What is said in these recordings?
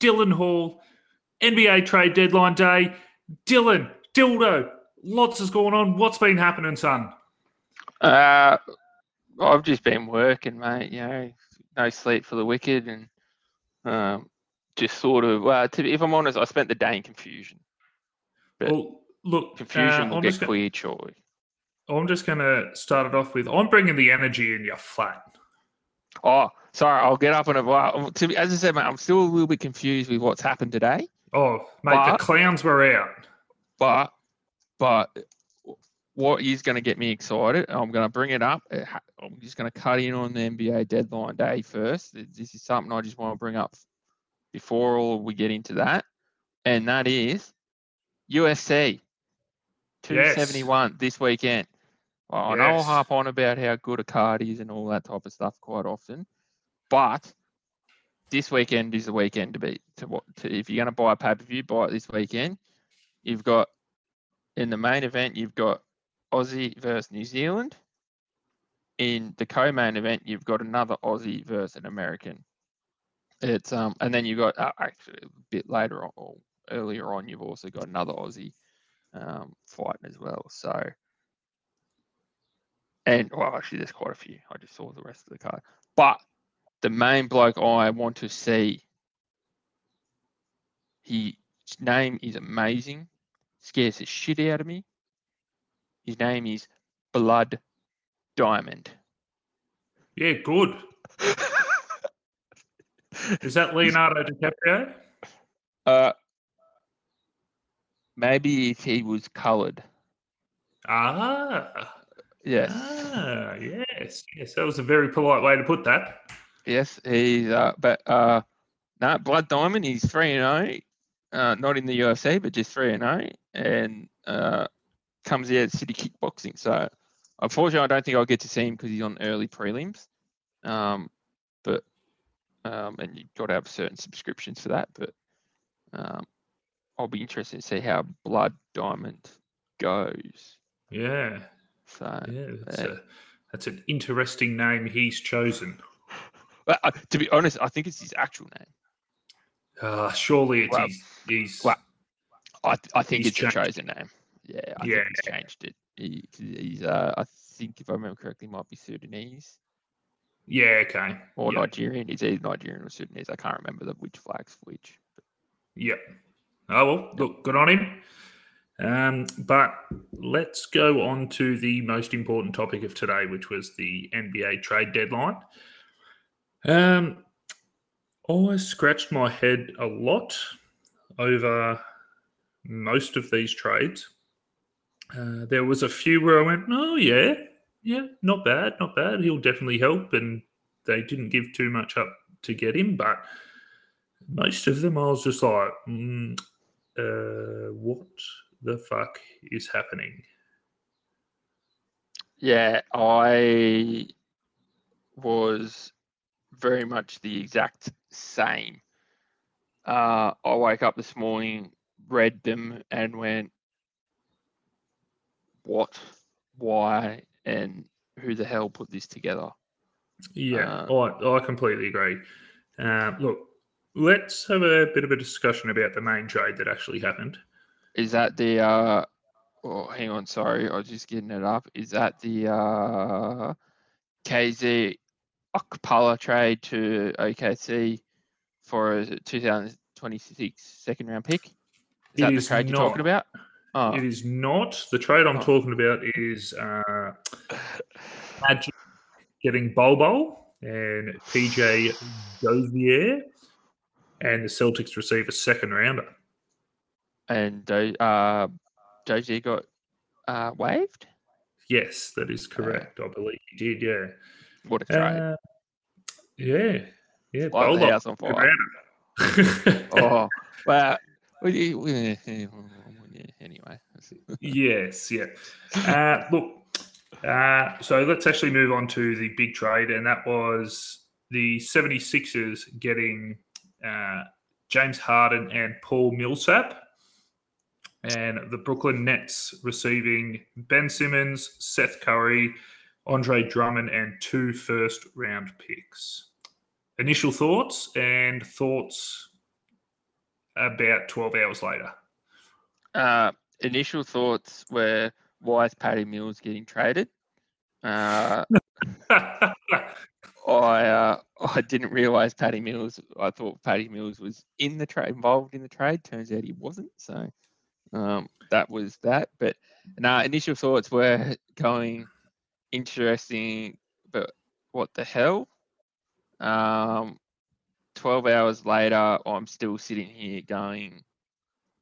Dylan Hall, NBA trade deadline day. Dylan, Dildo, lots has gone on. What's been happening, son? Uh, I've just been working, mate. You know, no sleep for the wicked, and um, just sort of. Well, to, if I'm honest, I spent the day in confusion. But Well, look, confusion uh, will I'm get cleared shortly. I'm just going to start it off with I'm bringing the energy in your flat. Oh, sorry, I'll get up in a while. To be, as I said, mate, I'm still a little bit confused with what's happened today. Oh, mate, What? the clowns were out. But, but what is going to get me excited? I'm going to bring it up. I'm just going to cut in on the NBA deadline day first. This is something I just want to bring up before all we get into that, and that is UFC 271 this weekend. Well, I know I'll harp on about how good a card is and all that type of stuff quite often, but this weekend is the weekend to be to what to, if you're going to buy a pay per view, buy it this weekend. You've got in the main event, you've got Aussie versus New Zealand. In the co-main event, you've got another Aussie versus an American. It's um, and then you've got uh, actually a bit later on, or earlier on, you've also got another Aussie um, fight as well. So, and well, actually, there's quite a few. I just saw the rest of the card, but the main bloke I want to see, his name is amazing, scares the shit out of me. His name is Blood Diamond. Yeah, good. Is that Leonardo DiCaprio? Uh, maybe if he was coloured. Ah, Yes. ah, yes, yes. That was a very polite way to put that. Yes, he's uh, but uh, no, Blood Diamond. He's three and zero. Uh, not in the UFC, but just three and zero, and uh, comes out of City Kickboxing. So, unfortunately, I don't think I'll get to see him because he's on early prelims. Um, but um, and you've got to have certain subscriptions for that. But um, I'll be interested to see how Blood Diamond goes. Yeah, So, yeah. That's, Uh, a, that's an interesting name he's chosen. But, uh, to be honest, I think it's his actual name. Uh, surely it's Well, his, his well, I, th- I think it's a chosen name. Yeah, I Yeah. think he's changed it. He, he's, uh, I think if I remember correctly, might be Sudanese yeah, okay. or Yep. Nigerian. He's either Nigerian or Sudanese. I can't remember the, which flag's which. Yep. Oh well, look, good on him. Um, but let's go on to the most important topic of today, which was the NBA trade deadline. Um, I scratched my head a lot over most of these trades. Uh, there was a few where I went, "Oh yeah, yeah, not bad, not bad. He'll definitely help," and they didn't give too much up to get him, but most of them I was just like, mm, uh, what the fuck is happening? Yeah, I was very much the exact same. Uh, I woke up this morning, read them, and went, "What? Why? And who the hell put this together?" Yeah, Uh, I, I completely agree. Uh, look, let's have a bit of a discussion about the main trade that actually happened. Is that the uh oh hang on, sorry, I was just getting it up. Is that the uh KZ Okpala trade to OKC for a 2026 second round pick? Is It that the is trade you're talking about? Oh, It is not. The trade I'm Oh. talking about is uh, getting Bol Bol and PJ Dozier, and the Celtics receive a second rounder. and uh Dozier got uh waived? Yes, that is correct. I believe he did. Yeah. What a trade. Uh, yeah. Yeah. Bol Bol, house on fire. Oh well anyway. yes. Yeah. Uh, look. Uh, so let's actually move on to the big trade, and that was the 76ers getting uh, James Harden and Paul Millsap, and the Brooklyn Nets receiving Ben Simmons, Seth Curry, Andre Drummond, and two first round picks. Initial thoughts and thoughts about 12 hours later? Uh, initial thoughts were why is Patty Mills getting traded? Uh, I uh, I didn't realise Patty Mills. I thought Patty Mills was in the trade, involved in the trade. Turns out he wasn't. So um, that was that. But no, initial thoughts were going interesting, but what the hell? Um, 12 hours later, I'm still sitting here going,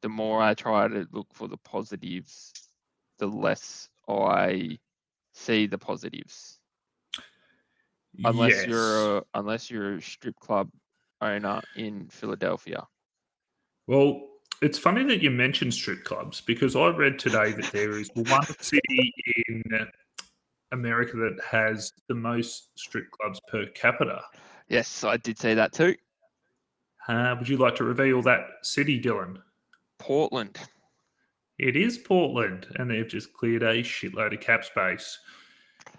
the more I try to look for the positives, the less I see the positives. Unless Yes. you're a, unless you're a strip club owner in Philadelphia. Well, it's funny that you mentioned strip clubs because I read today that there is one city in America that has the most strip clubs per capita. Yes, I did see that too. Uh, would you like to reveal that city, Dylan? Portland. It is Portland, and they've just cleared a shitload of cap space.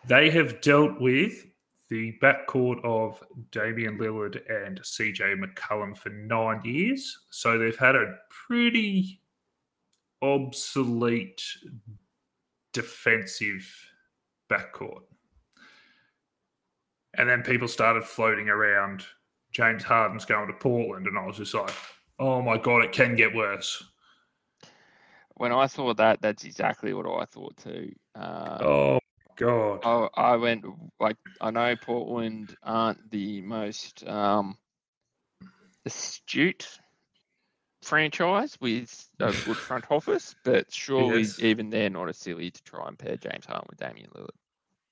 They have dealt with the backcourt of Damian Lillard and CJ McCollum for nine years. So they've had a pretty obsolete defensive backcourt. And then people started floating around James Harden's going to Portland, and I was just like, oh my God, it can get worse. When I saw that, that's exactly what I thought too. Uh, Oh God. I, I went like I know Portland aren't the most um, astute franchise with a good front office, but surely Yes. even they're not as silly to try and pair James Harden with Damian Lillard.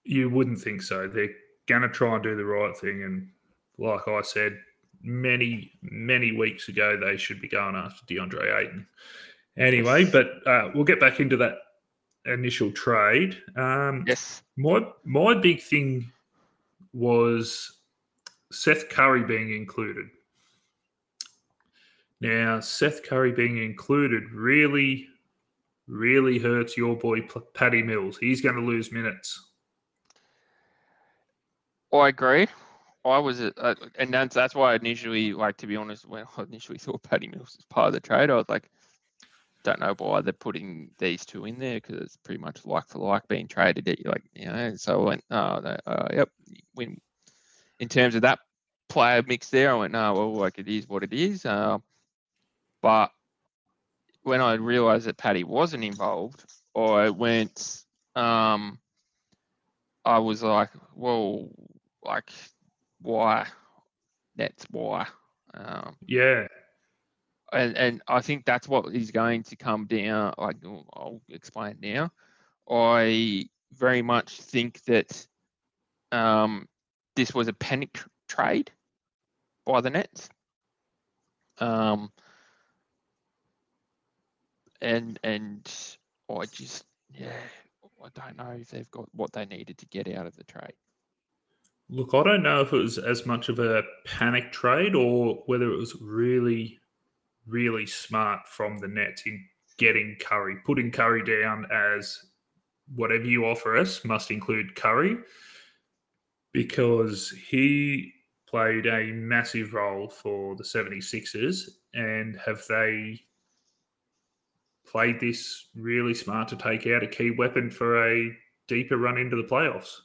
You wouldn't think so. They're going to try and do the right thing. And like I said many, many weeks ago, they should be going after DeAndre Ayton. Anyway, but uh, we'll get back into that initial trade. Um, Yes, My my big thing was Seth Curry being included. Now, Seth Curry being included really, really hurts your boy P- Patty Mills. He's going to lose minutes. I agree. I was, uh, and that's that's why initially, like to be honest, when I initially thought Patty Mills was part of the trade, I was like, don't know why they're putting these two in there because it's pretty much like for like being traded. At, like you know, so I went, oh, uh, yep. When in terms of that player mix there, I went, no, well, like it is what it is. Uh, but when I realised that Paddy wasn't involved, I went, um, I was like, well, like why? That's why. Um, Yeah, and and I think that's what is going to come down. Like I'll- explain now. I very much think that um, this was a panic trade by the Nets. Um, and and I just yeah, I don't know if they've got what they needed to get out of the trade. Look, I don't know if it was as much of a panic trade or whether it was really, really smart from the Nets in getting Curry, putting Curry down as whatever you offer us must include Curry because he played a massive role for the 76ers. And have they played this really smart to take out a key weapon for a deeper run into the playoffs?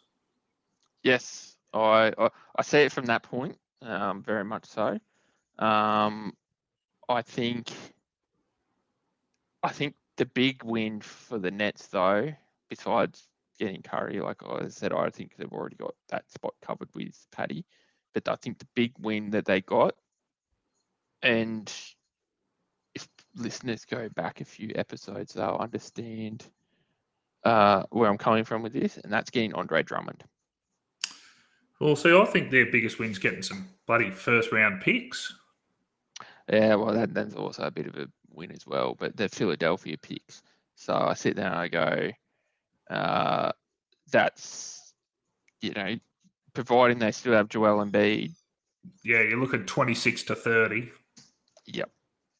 Yes, I I, I see it from that point, um, very much so. Um, I think I think the big win for the Nets, though, besides getting Curry, like I said, I think they've already got that spot covered with Patty. But I think the big win that they got, and if listeners go back a few episodes, they'll understand uh, where I'm coming from with this, and that's getting Andre Drummond. Well, see, I think their biggest win's getting some bloody first round picks. Yeah, well, that, that's also a bit of a win as well, but they're Philadelphia picks. So I sit there and I go, uh, that's, you know, providing they still have Joel Embiid. Yeah, you look at 26 to 30. Yep.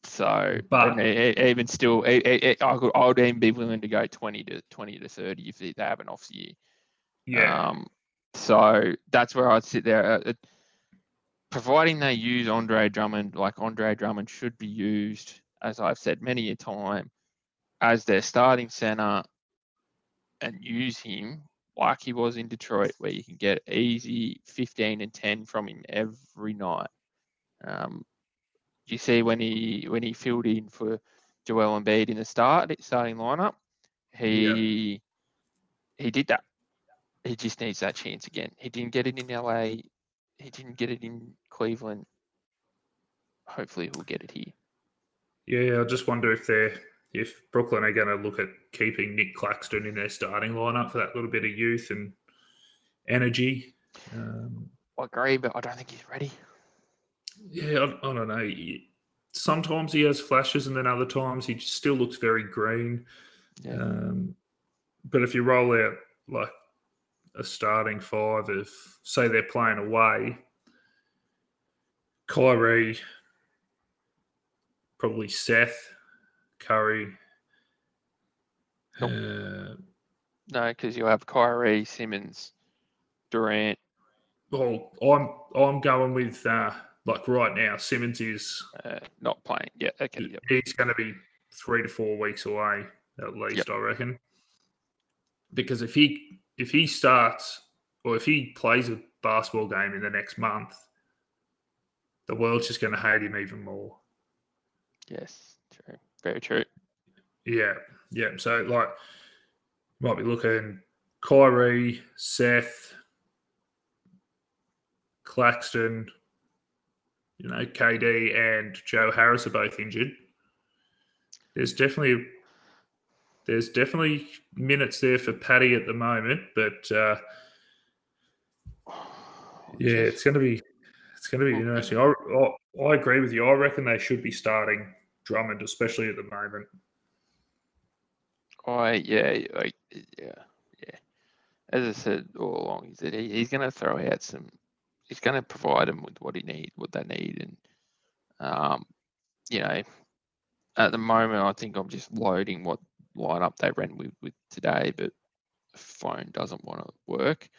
So, But- even still, e- e- I, could, I would even be willing to go 20 to 20 to 30 if they they have an off year. Yeah. Um, so that's where I'd sit there. Uh, it- providing they use Andre Drummond, like Andre Drummond should be used, as I've said many a time, as their starting center and use him like he was in Detroit, where you can get easy 15 and 10 from him every night. Um, you see when he when he filled in for Joel Embiid in the start starting lineup, he he did that. He just needs that chance again. He didn't get it in LA. He didn't get it in Cleveland. Hopefully, he'll get it here. Yeah, I just wonder if they're if Brooklyn are going to look at keeping Nic Claxton in their starting lineup for that little bit of youth and energy. Um, I agree, but I don't think he's ready. Yeah, I, I, don't know. Sometimes he has flashes, and then other times he still looks very green. Yeah. Um, but if you roll out like a starting five, if say they're playing away, Kyrie, probably Seth, Curry. Nope. Uh, no, because you have Kyrie, Simmons, Durant. Well, I'm I'm going with uh, like right now. Simmons is uh, not playing. Yeah, okay. Yep. He's going to be three to four weeks away at least, yep. I reckon. Because if he if he starts or if he plays a basketball game in the next month, the world's just going to hate him even more. Yes, true. Very true. Yeah, yeah. So like, might be looking Kyrie, Seth, Claxton, you know, KD and Joe Harris are both injured. There's definitely there's definitely minutes there for Patty at the moment, but uh, yeah, it's going to be it's going to be interesting. I, I, I agree with you. I reckon they should be starting Drummond, especially at the moment. I yeah, like yeah, yeah. As I said all along, he said he, he's going to throw out some. He's going to provide them with what he need, what they need, and um, you know, at the moment, I think I'm just loading what lineup they ran with, with today, but the phone doesn't want to work.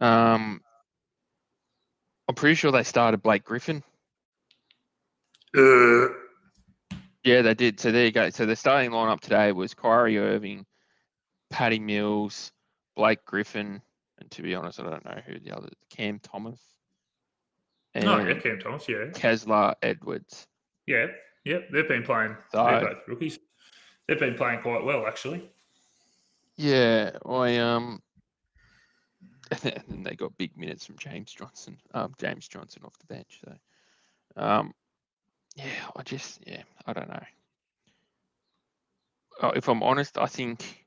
Um, I'm pretty sure they started Blake Griffin. Uh, yeah, they did. So there you go. So the starting lineup today was Kyrie Irving, Patty Mills, Blake Griffin, and to be honest, I don't know who the other Cam Thomas. And oh yeah, Cam Thomas, yeah. Kessler Edwards. Yeah, yeah, they've been playing. So, they're both rookies. They've been playing quite well, actually. Yeah, I um, and they got big minutes from James Johnson. Um, James Johnson off the bench. So, um, yeah, I just yeah, I don't know. Oh, if I'm honest, I think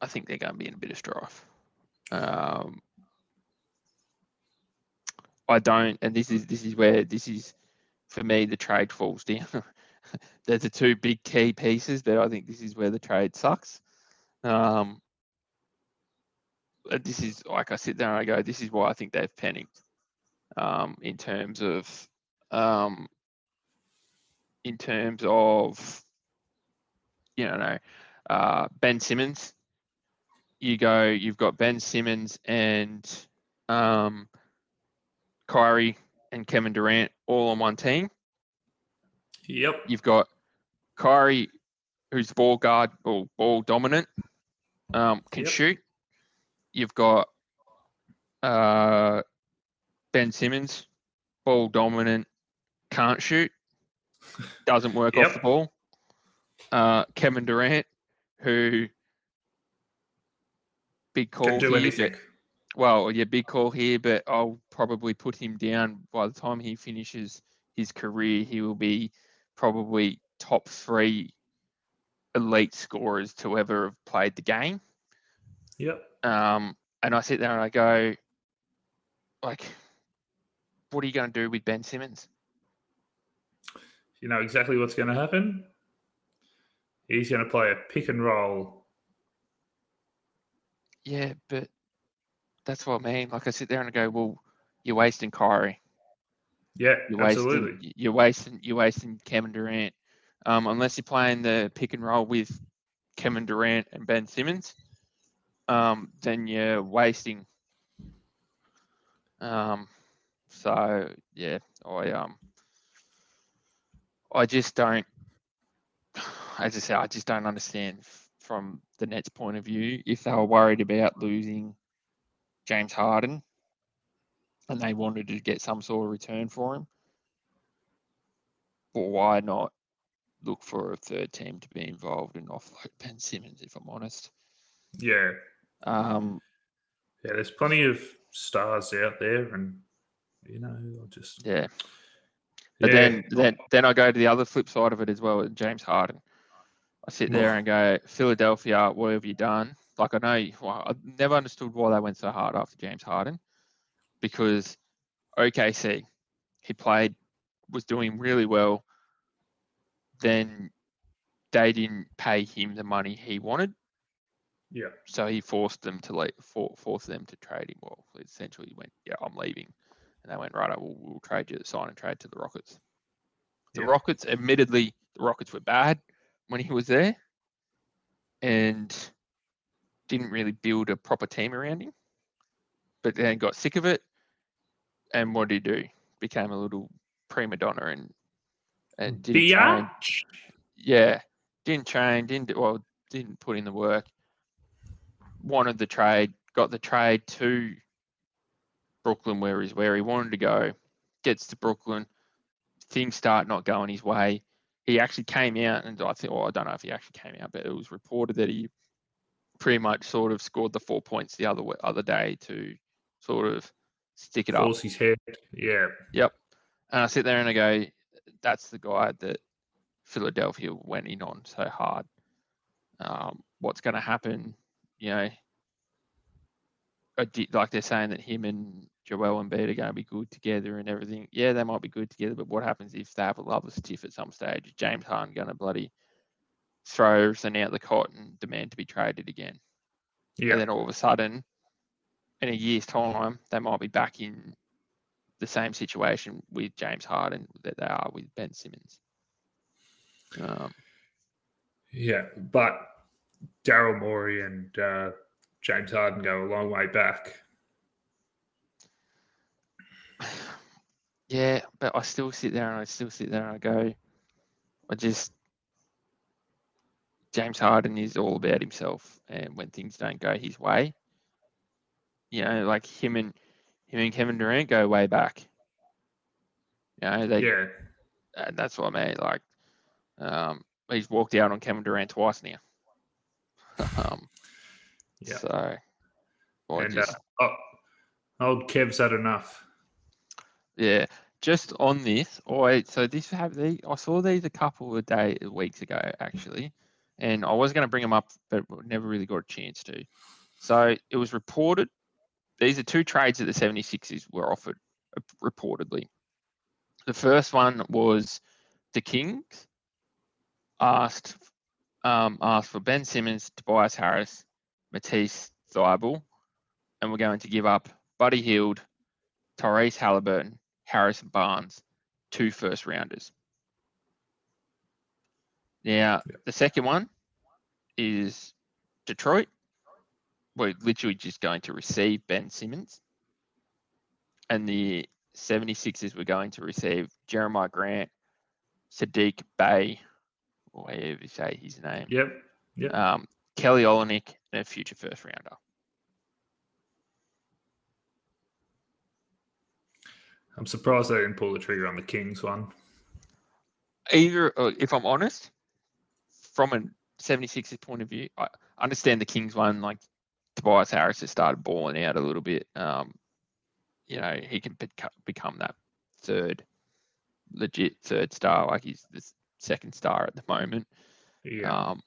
I think they're going to be in a bit of strife. Um, I don't, and this is this is where this is for me the trade falls down. They're the two big key pieces, that I think this is where the trade sucks. Um, this is like I sit there and I go, this is why I think they've panicked um, in terms of um, in terms of you know uh, Ben Simmons. You go, you've got Ben Simmons and um, Kyrie and Kevin Durant all on one team. Yep. You've got Kyrie, who's ball guard or ball dominant, um, can yep. shoot. You've got uh, Ben Simmons, ball dominant, can't shoot, doesn't work yep. off the ball. Uh, Kevin Durant, who big call Can do here, anything. Well, yeah, big call here, but I'll probably put him down by the time he finishes his career. He will be probably top three elite scorers to ever have played the game. Yep. Um, and I sit there and I go, like, what are you going to do with Ben Simmons? You know exactly what's going to happen. He's going to play a pick and roll. Yeah, but that's what I mean. Like I sit there and I go, well, you're wasting Kyrie. Yeah, you're absolutely. Wasting, you're wasting you're wasting Kevin Durant. Um, unless you're playing the pick and roll with Kevin Durant and Ben Simmons, um, then you're wasting Um, so yeah, I um, I just don't. As I say, I just don't understand from the Nets' point of view if they were worried about losing James Harden and they wanted to get some sort of return for him. Well, why not look for a third team to be involved and offload Ben Simmons? If I'm honest, Yeah, um, yeah. There's plenty of stars out there, and you know, I just yeah. But yeah, then, then, then I go to the other flip side of it as well. James Harden. I sit there and go, Philadelphia, what have you done? Like I know, well, I never understood why they went so hard after James Harden, because OKC, he played, was doing really well. Then they didn't pay him the money he wanted, yeah, so he forced them to leave, for, forced them to trade him. Well, essentially, he went, yeah, I'm leaving, and they went, right, oh, we'll, we'll trade you, sign and trade to the Rockets. The Yeah. Rockets, admittedly, the Rockets were bad when he was there, and didn't really build a proper team around him. But then got sick of it, and what did he do? Became a little prima donna and and didn't train yeah, didn't train, didn't do- well, didn't put in the work. Wanted the trade, got the trade to Brooklyn, where he's where he wanted to go. Gets to Brooklyn, things start not going his way. He actually came out, and I think, well, I don't know if he actually came out, but it was reported that he pretty much sort of scored the four points the other other day to sort of stick it up. Force his head. Yeah, Yep. And I sit there and I go, that's the guy that Philadelphia went in on so hard. Um, what's going to happen? You know, I di- like they're saying that him and Joel and Embiid are going to be good together and everything. Yeah, they might be good together, but what happens if they have a loveless tiff at some stage? James Harden going to bloody throw everything out the cot and demand to be traded again? yeah, And then all of a sudden, in a year's time, they might be back in the same situation with James Harden that they are with Ben Simmons. Um, yeah. But Daryl Morey and uh, James Harden go a long way back. yeah, but I still sit there and I still sit there and I go, I just, James Harden is all about himself, and when things don't go his way, you know, like him and him and Kevin Durant go way back. You know, they yeah, and that's what I mean. Like, um, he's walked out on Kevin Durant twice now. um, Yeah. So, I and just, uh, oh, old Kev's had enough. yeah, just on this. I so this have the I saw these a couple of day weeks ago actually, and I was going to bring them up, but never really got a chance to. So it was reported. These are two trades that the 76ers were offered uh, reportedly. The first one was the Kings asked um, asked for Ben Simmons, Tobias Harris, Matisse Thybulle, and we're going to give up Buddy Hield, Tyrese Halliburton, Harrison Barnes, two first rounders. Now, Yeah. the second one is Detroit. We're literally just going to receive Ben Simmons. And the 76ers were going to receive Jerami Grant, Saddiq Bey, or however you say his name, Yep. Yep. um, Kelly Olynyk, and a future first rounder. I'm surprised they didn't pull the trigger on the Kings one. Either, uh, if I'm honest, from a 76ers point of view, I understand the Kings one, like Tobias Harris has started balling out a little bit. Um, you know, he can beco- become that third, legit third star, like he's the second star at the moment. Yeah. Um,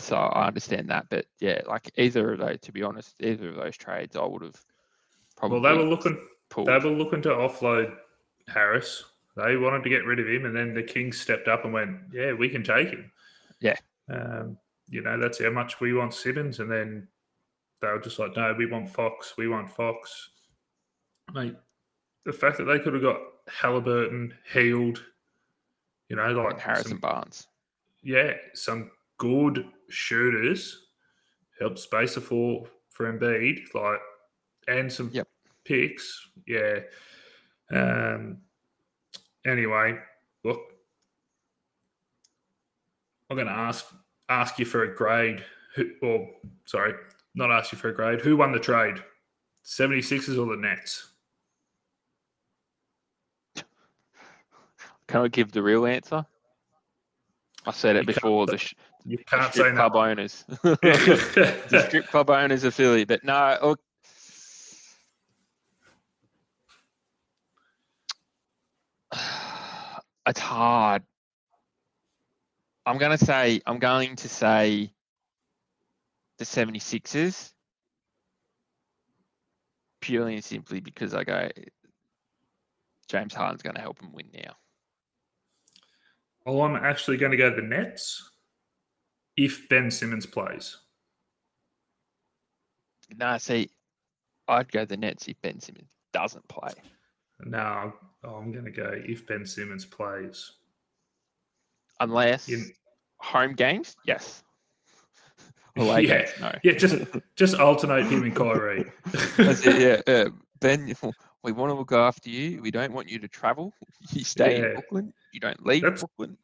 so I understand that, but yeah, like either of those, to be honest, either of those trades, I would have probably well, they were looking. pulled. They were looking to offload Harris. They wanted to get rid of him, and then the Kings stepped up and went, "Yeah, we can take him." Yeah. Um, you know, that's how much we want Simmons, and then they were just like, "No, we want Fox. We want Fox." Mate, the fact that they could have got Halliburton, Hield, you know, like and Harrison some- Barnes. yeah, some good shooters help space the floor for Embiid, like, and some Yep. picks. Yeah. Um. Anyway, look, I'm going to ask ask you for a grade. Who, or sorry, not ask you for a grade. Who won the trade? 76ers or the Nets? Can I give the real answer? I said it You before. The, sh- You can't say strip no. club owners. the strip club owners of Philly. But no, look, it's hard. I'm going to say, I'm going to say the 76ers purely and simply because I go, James Harden's going to help him win now. Oh, I'm actually going to go the Nets if Ben Simmons plays. No, see, I'd go the Nets if Ben Simmons doesn't play. No, I'm going to go if Ben Simmons plays. Unless In- home games, yes. Away Yeah, games, no. Yeah, just just alternate him and Kyrie. That's it, yeah. Uh, ben, we want to look after you. We don't want you to travel. You stay in Brooklyn. You don't leave That's- Brooklyn.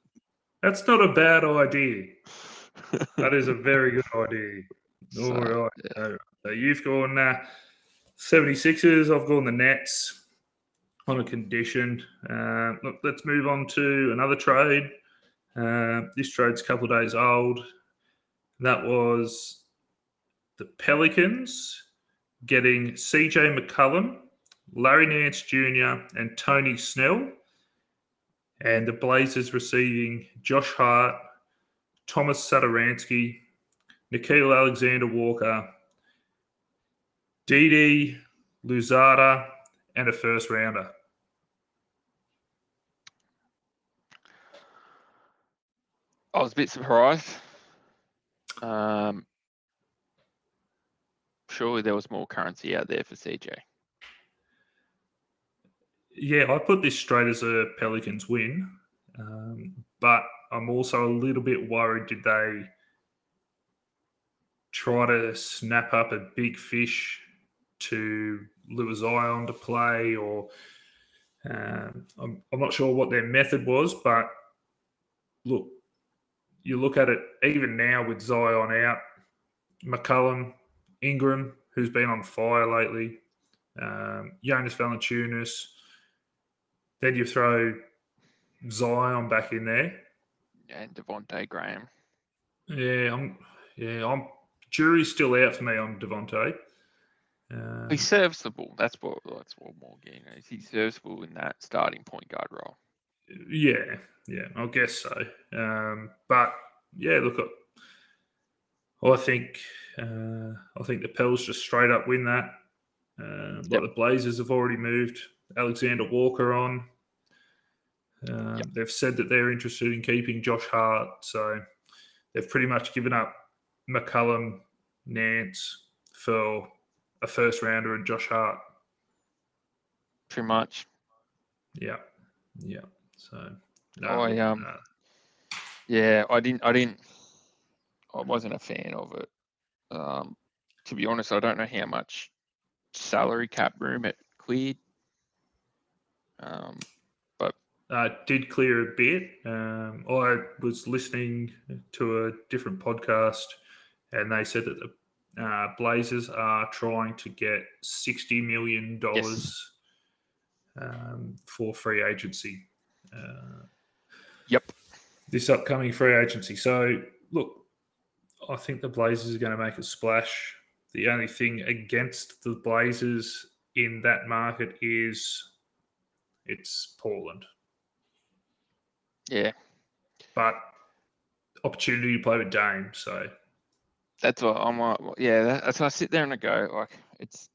That's not a bad idea. That is a very good idea. All So, right. So, so you've gone uh, 76ers. I've gone the Nets on a condition. Uh, look, let's move on to another trade. Uh, this trade's a couple of days old. That was the Pelicans getting CJ McCollum, Larry Nance Jr., and Tony Snell. And the Blazers receiving Josh Hart, Tomas Satoransky, Nickeil Alexander Walker, Didi Louzada, and a first rounder. I was a bit surprised. Um, surely there was more currency out there for CJ. Yeah, I put this straight as a Pelicans win, um, but I'm also a little bit worried. Did they try to snap up a big fish to lure Zion to play, or um, I'm, I'm not sure what their method was, but look, you look at it even now with Zion out, McCollum, Ingram, who's been on fire lately, um, Jonas Valanciunas. Then you throw Zion back in there. And Devonte' Graham. Yeah, I'm. Yeah, I'm. Jury's still out for me on Devontae. Um, He's serviceable. That's what that's what more getting is. He's serviceable in that starting point guard role. Yeah, yeah, I guess so. Um, but yeah, look, I I think uh, I think the Pels just straight up win that. Uh, like the Blazers have already moved Alexander Walker on. Um, Yep. They've said that they're interested in keeping Josh Hart, so they've pretty much given up McCollum, Nance for a first rounder and Josh Hart. Pretty much. Yeah, yeah. So no, I, um, no. Yeah, I didn't I didn't I wasn't a fan of it. Um to be honest, I don't know how much salary cap room it cleared. Um but uh, did clear a bit. Um, I was listening to a different podcast, and they said that the uh, Blazers are trying to get sixty million dollars um, for free agency. Uh, Yep. This upcoming free agency. So look, I think the Blazers are going to make a splash. The only thing against the Blazers in that market is it's Portland. yeah, but opportunity to play with Dame. So that's what I'm like. Yeah, that- that's why I sit there and I go like it's.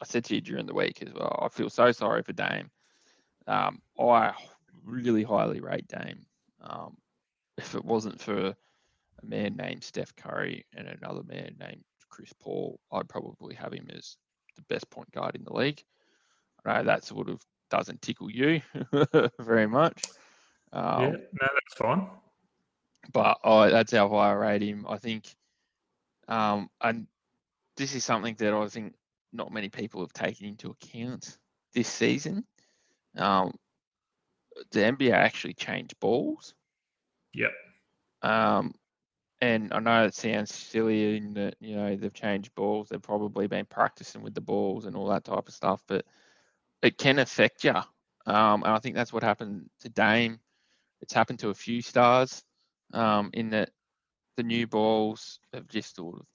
I said to you during the week as well. I feel so sorry for Dame. Um, I really highly rate Dame. Um, if it wasn't for a man named Steph Curry and another man named Chris Paul, I'd probably have him as the best point guard in the league. I know that sort of doesn't tickle you very much. Um, yeah, no, that's fine. but I, that's how high I rate him. I think, um, and this is something that I think not many people have taken into account this season. Um, the NBA actually changed balls. Yep. Um, and I know it sounds silly in that you know they've changed balls. They've probably been practicing with the balls and all that type of stuff, but it can affect you. Um, and I think that's what happened to Dame. It's happened to a few stars um, in that the new balls have just sort of,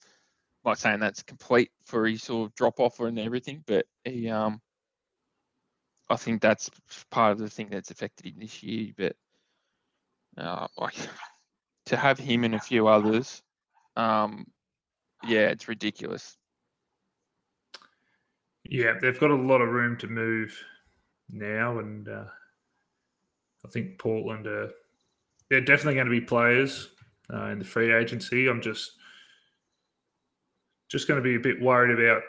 not saying that's complete for his sort of drop off and everything, but he, um, I think that's part of the thing that's affected him this year. But uh, like to have him and a few others, um, yeah, it's ridiculous. Yeah, they've got a lot of room to move now, and uh, I think Portland are they're definitely going to be players uh, in the free agency. I'm just just going to be a bit worried about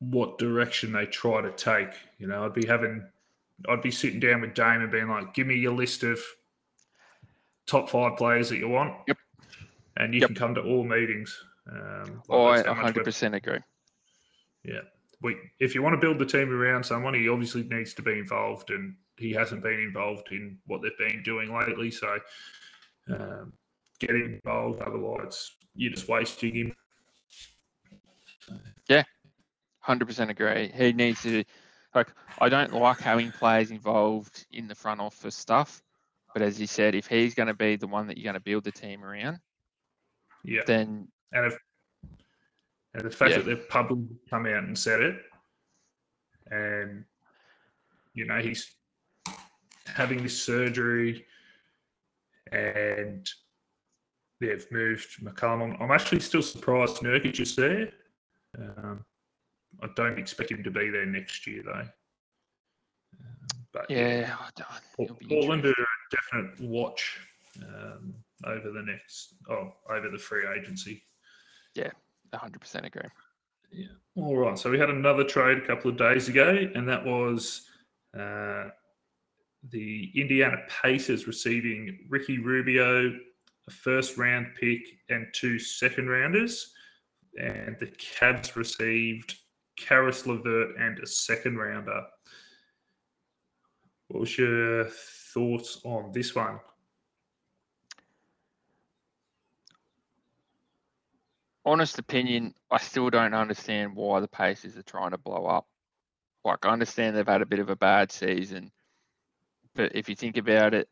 what direction they try to take. You know, I'd be having, I'd be sitting down with Dame and being like, "Give me your list of top five players that you want." Yep. And you Yep. can come to all meetings. Um, like Oh, I that's how we're- 100% agree. yeah. We, if you want to build the team around someone, he obviously needs to be involved, and he hasn't been involved in what they've been doing lately. So um, get involved, otherwise you're just wasting him. 100% agree. He needs to, like, I don't like having players involved in the front office stuff. But as you said, if he's going to be the one that you're going to build the team around, Yeah, then and if and the fact Yeah. that they've publicly come out and said it, and you know he's having this surgery, and they've moved McCollum. I'm, I'm actually still surprised Nurkic is there. Um, I don't expect him to be there next year though. Um, but yeah, I don't, Por- it'll be Portland are a definite watch um, over the next, oh, over the free agency. Yeah, 100% agree. Yeah. All right. So we had another trade a couple of days ago, and that was uh, the Indiana Pacers receiving Ricky Rubio, a first round pick, and two second rounders. And the Cavs received Caris LeVert and a second rounder. What was your thoughts on this one? honest opinion, I still don't understand why the Pacers are trying to blow up. Like, I understand they've had a bit of a bad season, but if you think about it,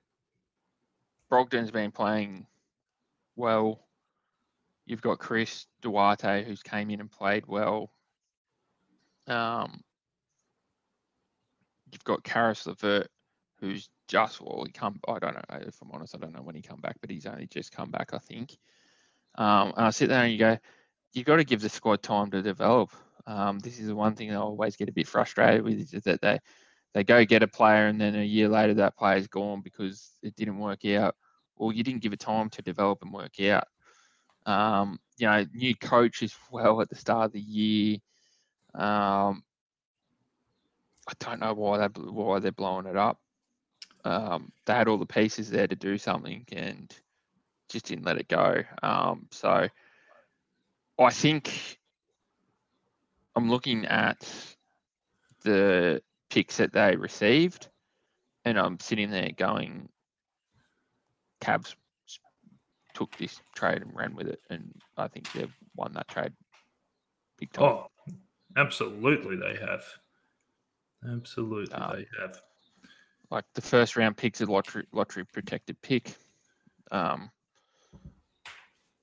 Brogdon's been playing well. You've got Chris Duarte, who's came in and played well. Um, you've got Caris LeVert, who's just well, he come. I don't know if I'm honest. I don't know when he come back, but he's only just come back, I think. Um, and I sit there and you go, you've got to give the squad time to develop. Um, this is the one thing I always get a bit frustrated with is that they they go get a player and then a year later that player's gone because it didn't work out, or you didn't give it time to develop and work out. Um, you know, new coach as well at the start of the year. Um, I don't know why they why they're blowing it up. Um, they had all the pieces there to do something and just didn't let it go. Um, so I think I'm looking at the picks that they received, and I'm sitting there going, Cavs took this trade and ran with it, and I think they've won that trade big time. Oh, absolutely, they have. Absolutely, Um, they have. like the first round pick's a lottery lottery protected pick. Um,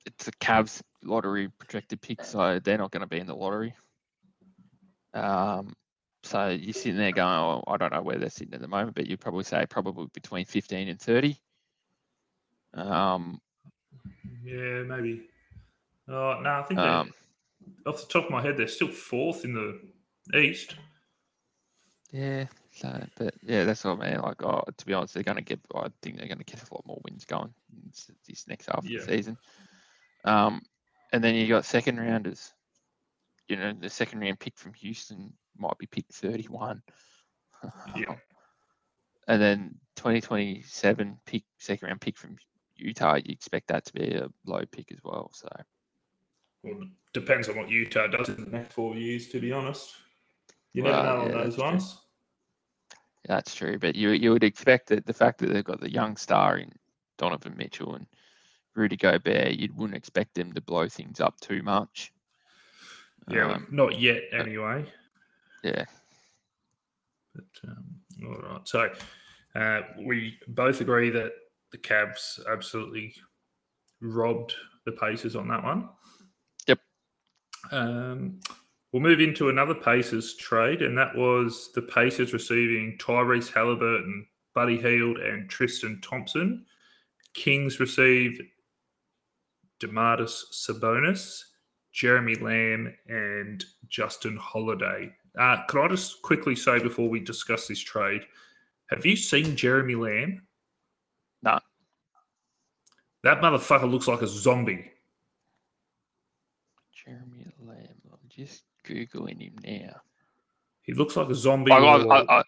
it's a Cavs lottery protected pick, so they're not going to be in the lottery. Um, so you're sitting there going, oh, I don't know where they're sitting at the moment, but you'd probably say probably between 15 and 30. Um, Yeah, maybe. Oh no, I think they're- um, off the top of my head, they're still fourth in the East. yeah. So, but yeah, that's what I mean. Like, oh, to be honest, they're going to get. I think they're going to get a lot more wins going this, next half Yeah. of the season. Um, and then you got second rounders. You know, the second round pick from Houston might be pick 31. Yeah. and then 2027 pick, second round pick from Utah, you expect that to be a low pick as well. So well, depends on what Utah does in the next four years. To be honest, you never Well, know on those that's true. ones. That's true, but you you would expect that the fact that they've got the young star in Donovan Mitchell and Rudy Gobert, you wouldn't expect them to blow things up too much. Yeah, Um, not yet anyway. yeah, But, um, all right. So uh, we both agree that the Cavs absolutely robbed the Pacers on that one. Um, we'll move into another Pacers trade, and that was the Pacers receiving Tyrese Halliburton, Buddy Hield, and Tristan Thompson. Kings received Demarcus Sabonis, Jeremy Lamb, and Justin Holiday. Uh, could I just quickly say before we discuss this trade, have you seen Jeremy Lamb? No. That motherfucker looks like a zombie. Jeremy Lamb. I'm just googling him now. He looks like a zombie. I, I, I,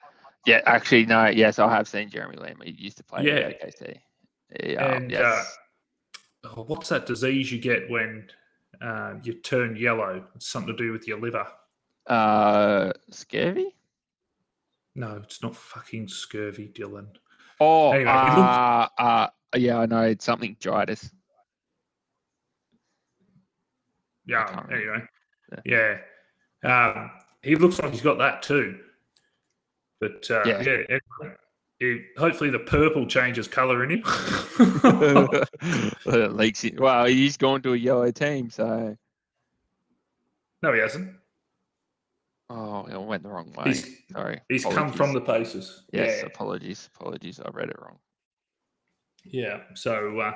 yeah, actually, no. Yes, I have seen Jeremy Lamb. He used to play Yeah. at OKC. Yeah, And, yes. oh, what's that disease you get when uh, you turn yellow? It's something to do with your liver. Uh, scurvy. No, it's not fucking scurvy, Dylan. Oh, Anyway, looks- uh, uh, yeah, I know. It's something dritis. Yeah. Anyway, yeah. Um, he looks like he's got that too. But uh, yeah, Yeah. anyway, he- hopefully the purple changes color in him. It leaks it. Well, he's gone to a yellow team, so no, he hasn't. oh, it went the wrong way. He's Sorry. he's come from the apologies. Pacers. Yes, Yeah. apologies, apologies. I read it wrong. Yeah. So, uh,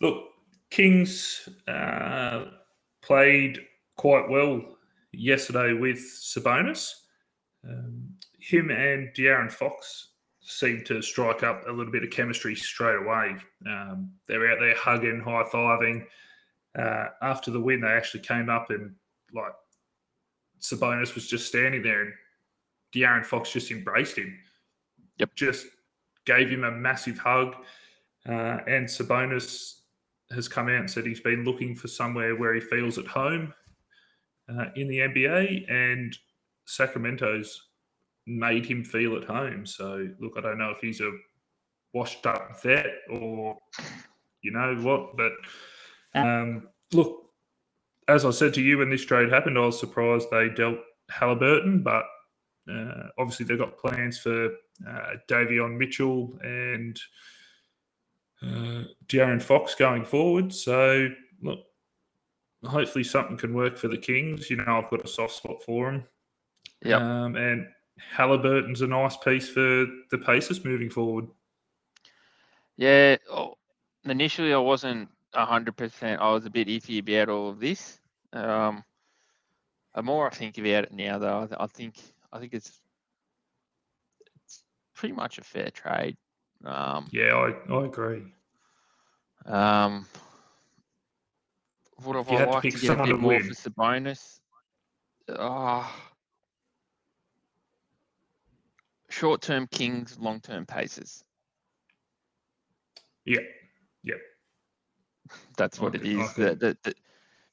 look, Kings uh, played quite well yesterday with Sabonis. Um, him and De'Aaron Fox seemed to strike up a little bit of chemistry straight away. Um, they're out there hugging, high fiving. Uh, after the win, they actually came up and like Sabonis was just standing there, and De'Aaron Fox just embraced him. Yep. Just gave him a massive hug. Uh, and Sabonis has come out and said he's been looking for somewhere where he feels at home uh, in the NBA, and Sacramento's made him feel at home. So, look, I don't know if he's a washed up vet or you know what, but um, look, as I said to you when this trade happened, I was surprised they dealt Halliburton, but uh, obviously they've got plans for uh, Davion Mitchell and uh, De'Aaron Fox going forward. So, look, hopefully something can work for the Kings. You know, I've got a soft spot for them. Yep. Um, and Halliburton's a nice piece for the Pacers moving forward. Yeah. Oh, initially, I wasn't hundred percent. I was a bit iffy about all of this. Um, the more I think about it now, though, I, I think I think it's it's pretty much a fair trade. Um, Yeah, I, I agree. um, would have you I had to liked to get a bit more win. for Sabonis? Ah. Short-term Kings, long-term Pacers. Yeah, yeah. That's what I it is. The, the, the,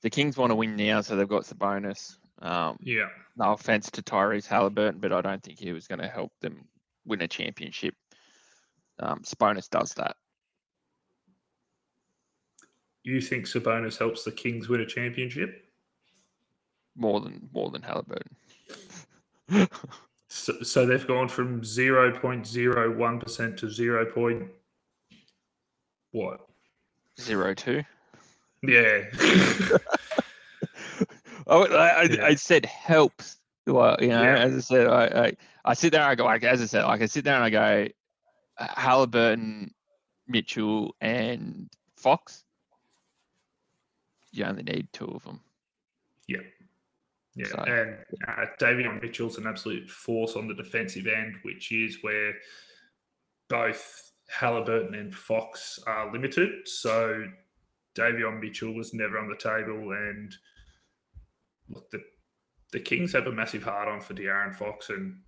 the Kings want to win now, so they've got Sabonis. Um, Yeah. no offense to Tyrese Halliburton, but I don't think he was going to help them win a championship. Um, Sabonis does that. You think Sabonis helps the Kings win a championship? more than more than Halliburton. So, so they've gone from 0.01% to 0. Point what? Zero two. Yeah. I, I, Yeah. I said helps. Well, you know, Yeah. as I said, I, I, I sit there. I go like, as I said, like I sit there and I go, Halliburton, Mitchell, and Fox. You only need two of them. yeah. So- And uh, Davion Mitchell's an absolute force on the defensive end, which is where both Halliburton and Fox are limited. So Davion Mitchell was never on the table. And look, the, the Kings have a massive hard on for De'Aaron Fox. And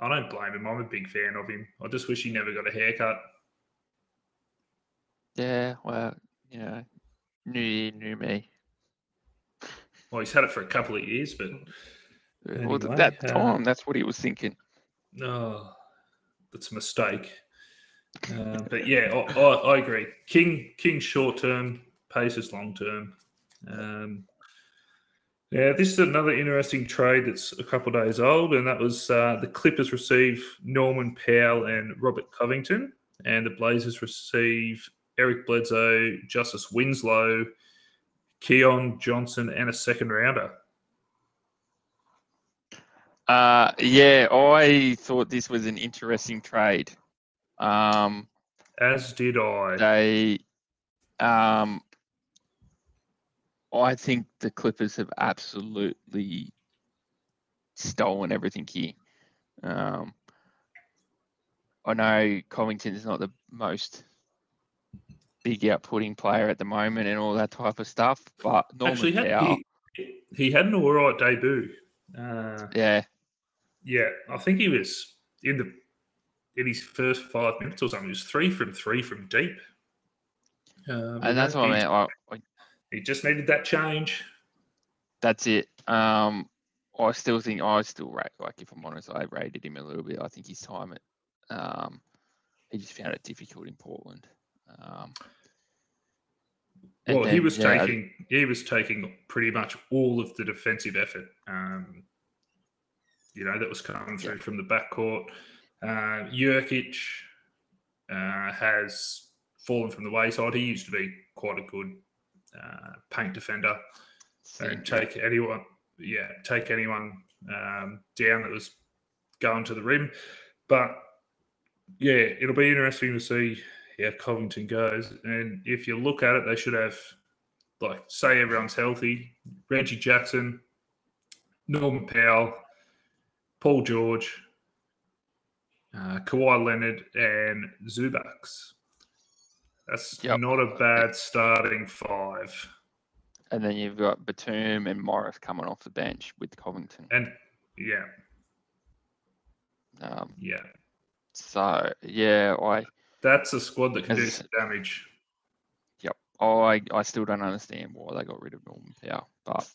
I don't blame him. I'm a big fan of him. I just wish he never got a haircut. Yeah, well, you know, new year, new me. Well, he's had it for a couple of years, but well, at that uh, time, that's what he was thinking. no, that's a mistake. Uh, but yeah, I, I, I agree. King King short term, Pacers long term. Um, yeah, this is another interesting trade that's a couple of days old, and that was uh, the Clippers receive Norman Powell and Robert Covington, and the Blazers receive Eric Bledsoe, Justise Winslow, Keon Johnson, and a second rounder. Uh, yeah, I thought this was an interesting trade. Um, As did I. they, um, I think the Clippers have absolutely stolen everything here. Um, I know Covington is not the most big outputting player at the moment and all that type of stuff, but Norman Actually, had, he, he had an all right debut. Uh, yeah, yeah, I think he was in the in his first five minutes or something. He was three from three from deep. Uh, and that's what I he, mean. I, I He just needed that change. that's it. Um, I still think I still rate like if I'm honest, I rated him a little bit. I think his time at um, he just found it difficult in Portland. Um, Well, he was yeah, taking he was taking pretty much all of the defensive effort. Um, you know that was coming through from the backcourt. Uh, Nurkic uh, has fallen from the wayside. He used to be quite a good uh, paint defender. and take anyone, yeah, take anyone um, down that was going to the rim. But yeah, it'll be interesting to see how Covington goes. And if you look at it, they should have, like, say everyone's healthy Reggie Jackson, Norman Powell, Paul George, uh, Kawhi Leonard, and Zubaks. That's Yep. not a bad starting five. and then you've got Batum and Morris coming off the bench with Covington. And yeah, Um, yeah. so yeah, I That's a squad that can do some damage. yep, Oh, I I still don't understand why they got rid of Norman Powell, but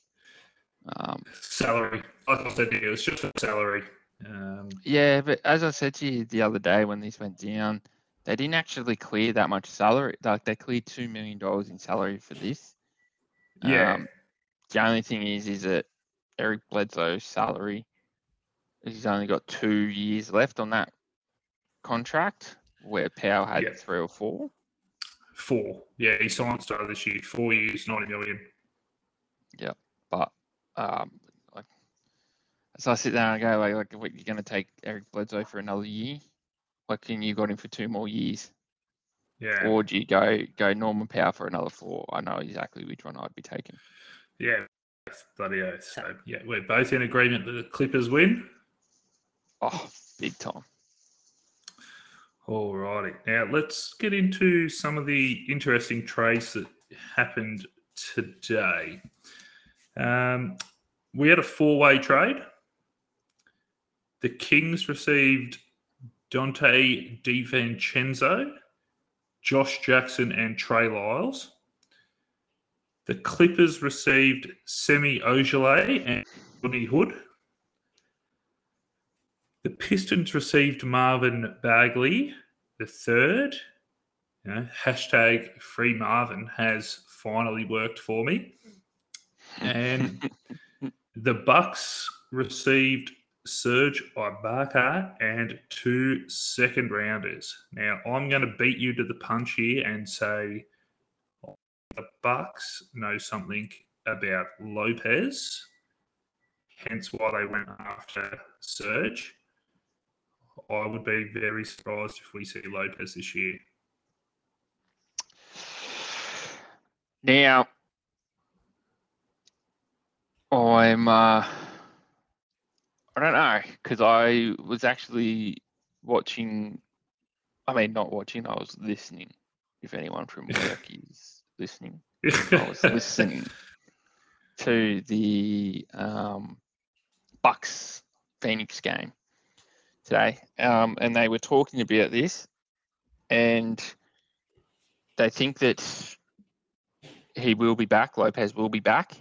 um, Salary. I said, to you, it was just a salary. Um, Yeah, but as I said to you the other day when this went down, they didn't actually clear that much salary. Like they cleared two million dollars in salary for this. yeah, Um, the only thing is, is that Eric Bledsoe's salary, he's only got two years left on that contract, where Powell had Yeah. three or four. four. Yeah, he signed started this year, four years, ninety million. Yeah, But um, like, so I sit down and go like, like, what, you're going to take Eric Bledsoe for another year? Like, and you got him for two more years? Yeah, Or do you go go Norman Powell for another four? I know exactly which one I'd be taking. yeah, bloody oath. So yeah, we're both in agreement that the Clippers win. Oh, big time. Alrighty, now let's get into some of the interesting trades that happened today. Um, we had a four-way trade. The Kings received Donte DiVincenzo, Josh Jackson, and Trey Lyles. The Clippers received Semi Ojeleye and Rodney Hood. The Pistons received Marvin Bagley, the third. You know, hashtag free Marvin has finally worked for me. And the Bucks received Serge Ibaka and two second rounders. Now I'm going to beat you to the punch here and say the Bucks know something about Lopez, hence why they went after Serge. I would be very surprised if we see Lopez this year. Now, I'm uh, I don't know because I was actually watching. I mean, not watching. I was listening. If anyone from work is listening, I was listening to the um, Bucks Phoenix game today, um, and they were talking about this, and they think that he will be back. Lopez will be back,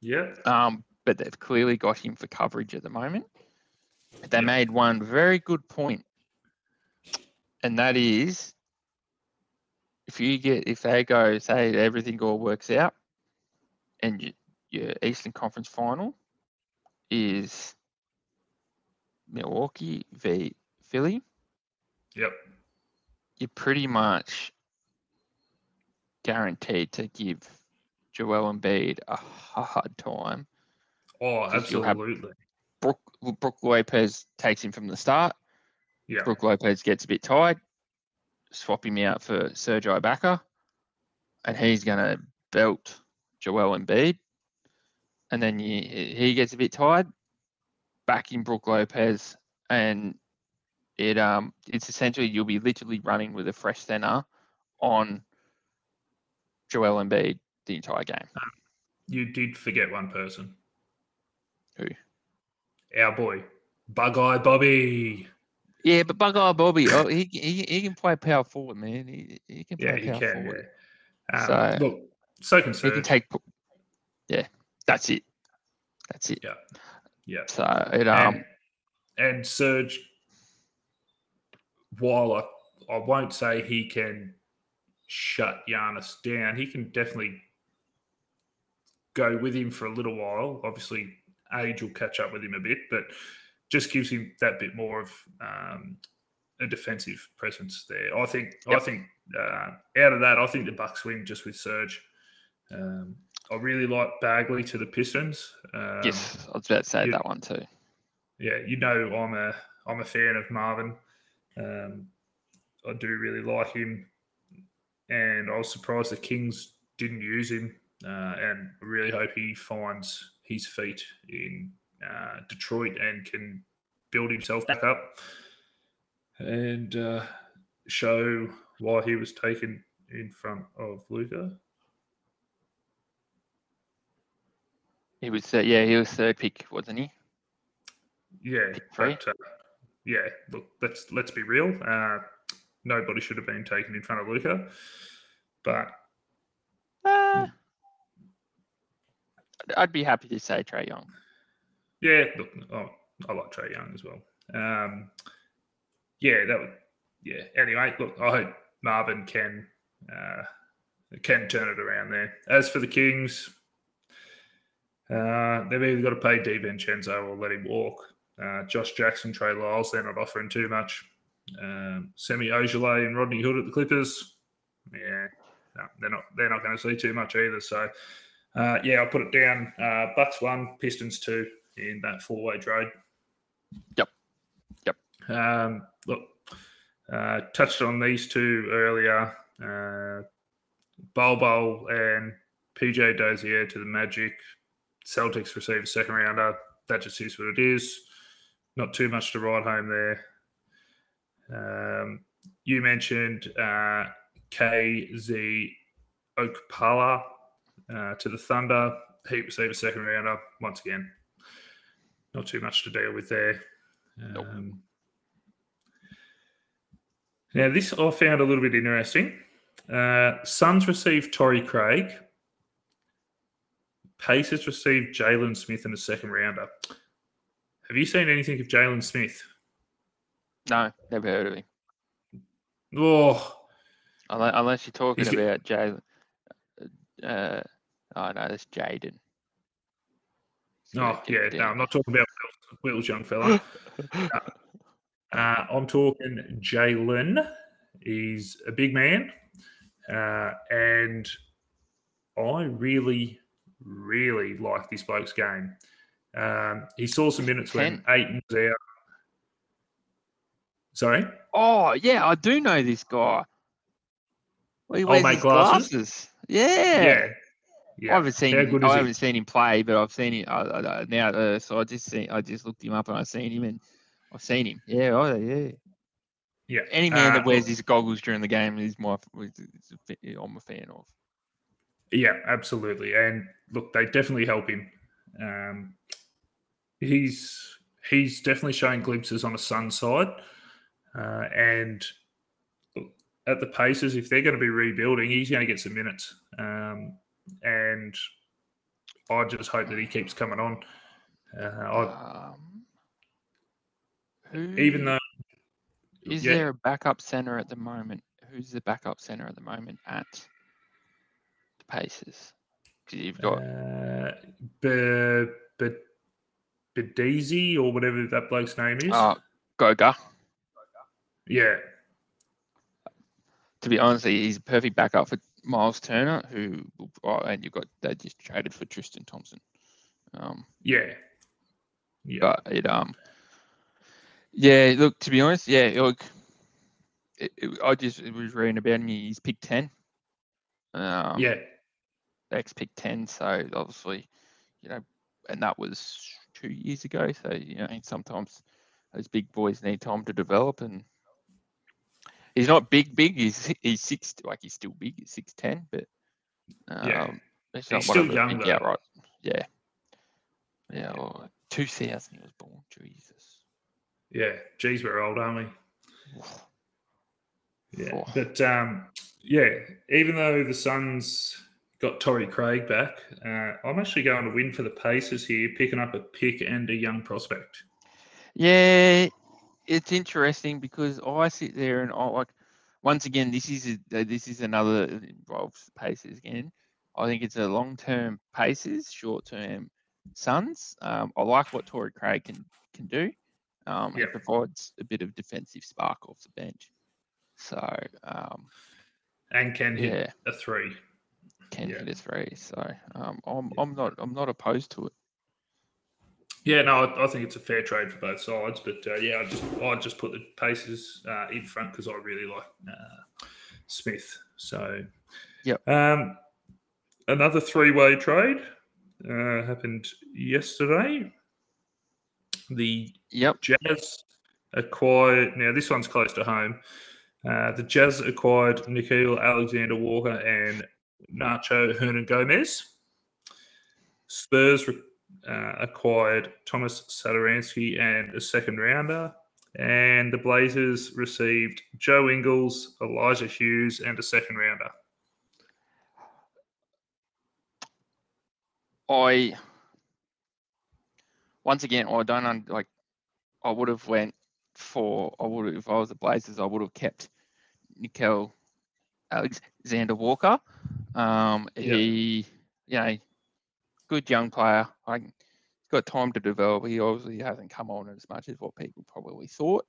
Yeah. Um, but they've clearly got him for coverage at the moment. They Yeah. made one very good point, and that is if you get if they go say everything all works out, and you, your Eastern Conference final is Milwaukee v Philly, Yep. you're pretty much guaranteed to give Joel Embiid a hard time. Oh, Because you'll have- absolutely. Brook, Brook Lopez takes him from the start. Yeah. Brook Lopez gets a bit tired, swap him out for Serge Ibaka, and he's going to belt Joel Embiid. And then you, he gets a bit tired, back in Brook Lopez, and it um it's essentially you'll be literally running with a fresh center on Joel Embiid the entire game. You did forget one person. Who? Our boy, Bug Eye Bobby. Yeah, but Bug Eye Bobby, oh, he, he he can play power forward, man. He, he can play Yeah, he power can. forward. Yeah. Um, So- look, so concerned. He can take. Yeah, that's it. That's it. Yeah. Yeah. So it um and, and Serge, while I, I won't say he can shut Giannis down, he can definitely go with him for a little while. Obviously, age will catch up with him a bit, but just gives him that bit more of um, a defensive presence there. I think. I think uh, out of that, I think the Bucks win just with Serge. Um, I really like Bagley to the Pistons. Um, yes, I was about to say you- that one too. yeah, you know I'm a I'm a fan of Marvin. Um, I do really like him, and I was surprised the Kings didn't use him. Uh, and I really hope he finds his feet in uh, Detroit and can build himself back up and uh, show why he was taken in front of Luka. He was uh, yeah, he was third pick, wasn't he? Yeah, but, uh, yeah. Look, let's let's be real. Uh, nobody should have been taken in front of Luka, but Uh, I'd be happy to say Trae Young. yeah, look, oh, I like Trae Young as well. Um, yeah, that would. Yeah. Anyway, look, I hope Marvin can uh, can turn it around there. As for the Kings, uh, they've either got to pay DiVincenzo or let him walk. Uh, Josh Jackson, Trey Lyles, they're not offering too much. Um, Semi Ojeleye and Rodney Hood at the Clippers, yeah, no, they're not they're not going to see too much either. So, uh, yeah, I'll put it down. Uh, Bucks one, Pistons two in that four way trade. Yep. Yep. Um, look, uh, touched on these two earlier. Uh, Bol Bol and PJ Dozier to the Magic. Celtics receive a second rounder. That just is what it is. Not too much to write home there. Um, you mentioned uh, KZ Okpala uh, to the Thunder. He received a second rounder. Once again, not too much to deal with there. Nope. Um, now, this I found a little bit interesting. Uh, Suns received Torrey Craig. Pacers received Jalen Smith in a second rounder. Have you seen anything of Jalen Smith? No, never heard of him. Oh, Unless, unless you're talking Is he- about Jalen. Uh, oh no, that's Jaden. oh yeah. No, I'm not talking about Will's, Will's young fella. Uh, I'm talking Jalen. He's a big man, uh, and I really, really like this bloke's game. Um, he saw some minutes when Ayton was out. Sorry. Oh yeah, I do know this guy. Well, he Oh, wears mate, glasses? glasses. Yeah. Yeah. Yeah. I haven't seen him. I haven't seen him play, but I've seen him I, I, I- now. Uh, so I just seen. I just looked him up and I seen him, and I've seen him. Yeah, oh yeah. Yeah. Any man Uh, that wears his goggles during the game is my. is- is a I'm a fan of. Yeah, absolutely. And look, they definitely help him. Um, he's he's definitely showing glimpses on the Sun side. Uh, and at the paces, if they're going to be rebuilding, he's going to get some minutes. Um, and I just hope that he keeps coming on. Uh, I, Um, who, even though is yeah. there a backup center at the moment? Who's the backup center at the moment at the Pacers? 'Cause you've got uh, B- B- or whatever that bloke's name is. uh, Goga. yeah, To be honest, he's a perfect backup for Miles Turner, who oh, and you've got they just traded for Tristan Thompson. Um, yeah, yeah, but it um yeah look to be honest yeah look it, it, i just was reading about him he's pick 10 um yeah, ex pick 10 so obviously you know and that was two years ago so you know sometimes those big boys need time to develop and he's not big big he's he's six like he's still big he's 6'10 but um Yeah. He's still one of the young, though. outright yeah yeah well, 2000 he was born jesus yeah. Geez, we're old, aren't we? Yeah, but um, yeah, even though the Suns got Torrey Craig back, uh, I'm actually going to win for the Pacers here, picking up a pick and a young prospect. Yeah, it's interesting because I sit there and I like once again this is a, uh, this is another it involves Pacers again. I think it's a long term Pacers, short term Suns. Um, I like what Torrey Craig can can do. Um, Yep. provides a bit of defensive spark off the bench. So um, And can hit yeah, a three. Can Yeah. hit a three. So um, I'm Yeah. I'm not I'm not opposed to it. Yeah, no, I, I think it's a fair trade for both sides. But uh, yeah, I just I just put the Pacers uh, in front because I really like uh, Smith. So yeah. Um, another three-way trade uh, happened yesterday. The Yep. Jazz acquired. Now this one's close to home. Uh, the Jazz acquired Nickeil Alexander Walker and Nacho Hernan Gomez. Spurs uh, acquired Tomas Satoransky and a second rounder. And the Blazers received Joe Ingles, Elijah Hughes, and a second rounder. I once again I don't un, like I would have went for I would if I was the Blazers I would have kept Nickeil Alexander Walker. Um, Yeah. he you know good young player. I he's got time to develop. He obviously hasn't come on as much as what people probably thought.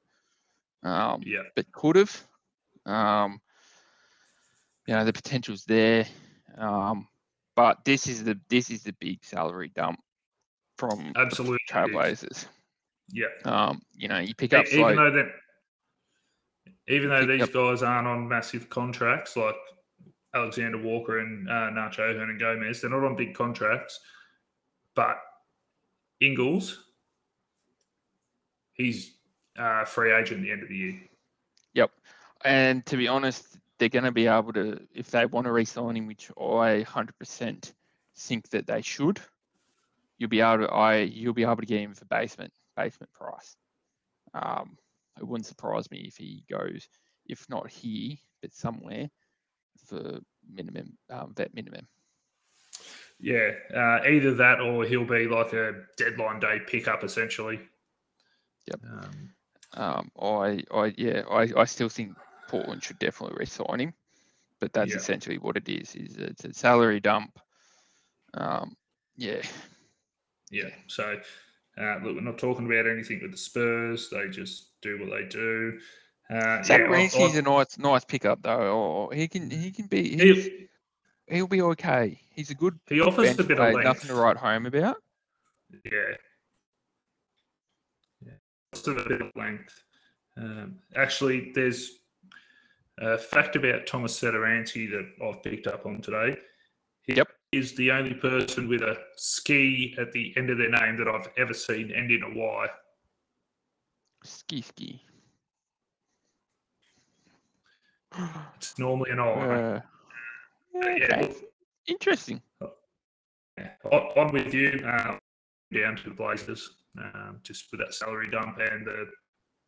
Um, Yeah. but could have. Um, you know the potential's there. Um, but this is the this is the big salary dump from Absolutely. Trailblazers. Yeah. Um, you know, you pick up even though that, even though these up- guys aren't on massive contracts like Alexander Walker and uh, Nacho Hernan Gomez, they're not on big contracts. But Ingles, he's uh, free agent at the end of the year. Yep. And to be honest, they're going to be able to, if they want to re-sign him, which I 100% think that they should, you'll be able to, I, you'll be able to get him for basement, basement price. Um, it wouldn't surprise me if he goes, if not here, but somewhere for minimum, um, vet minimum. Yeah, uh, either that or he'll be like a deadline day pickup essentially. Yep. Um, Um, I, I, yeah, I, I still think Portland should definitely re-sign him, but that's Yeah. essentially what it is. Is it's a salary dump. Um, yeah, yeah. So, uh, look, we're not talking about anything with the Spurs. They just do what they do. Uh, yeah, Zach I- Ramsey's I- a nice, nice pickup though. Or he can, he can be, he's, he, he'll be okay. He's a good. he offers bench a bit of length. Nothing to write home about. Yeah. Yeah. A bit of length. Um, actually, there's a fact about Tomas Satoransky that I've picked up on today. He Yep. is the only person with a ski at the end of their name that I've ever seen end in a Y. Ski ski. It's normally an I. Uh, yeah, yeah, okay. Interesting. I- I'm with you. Um, down to the Blazers, um, just with that salary dump and the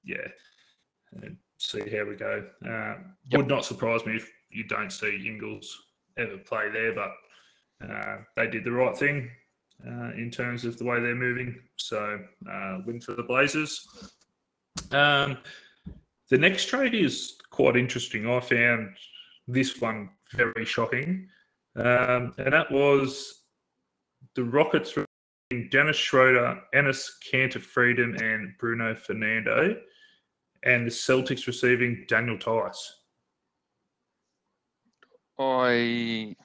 yeah, and see how we go. Um, Yep. Would not surprise me if you don't see Ingles ever play there, but uh, they did the right thing. uh, in terms of the way they're moving. So, uh, win for the Blazers. Um, the next trade is quite interesting. I found this one very shocking, um, and that was the Rockets receiving Dennis Schroeder, Enes Kanter Freedom, and Bruno Fernando, and the Celtics receiving Daniel Theis. I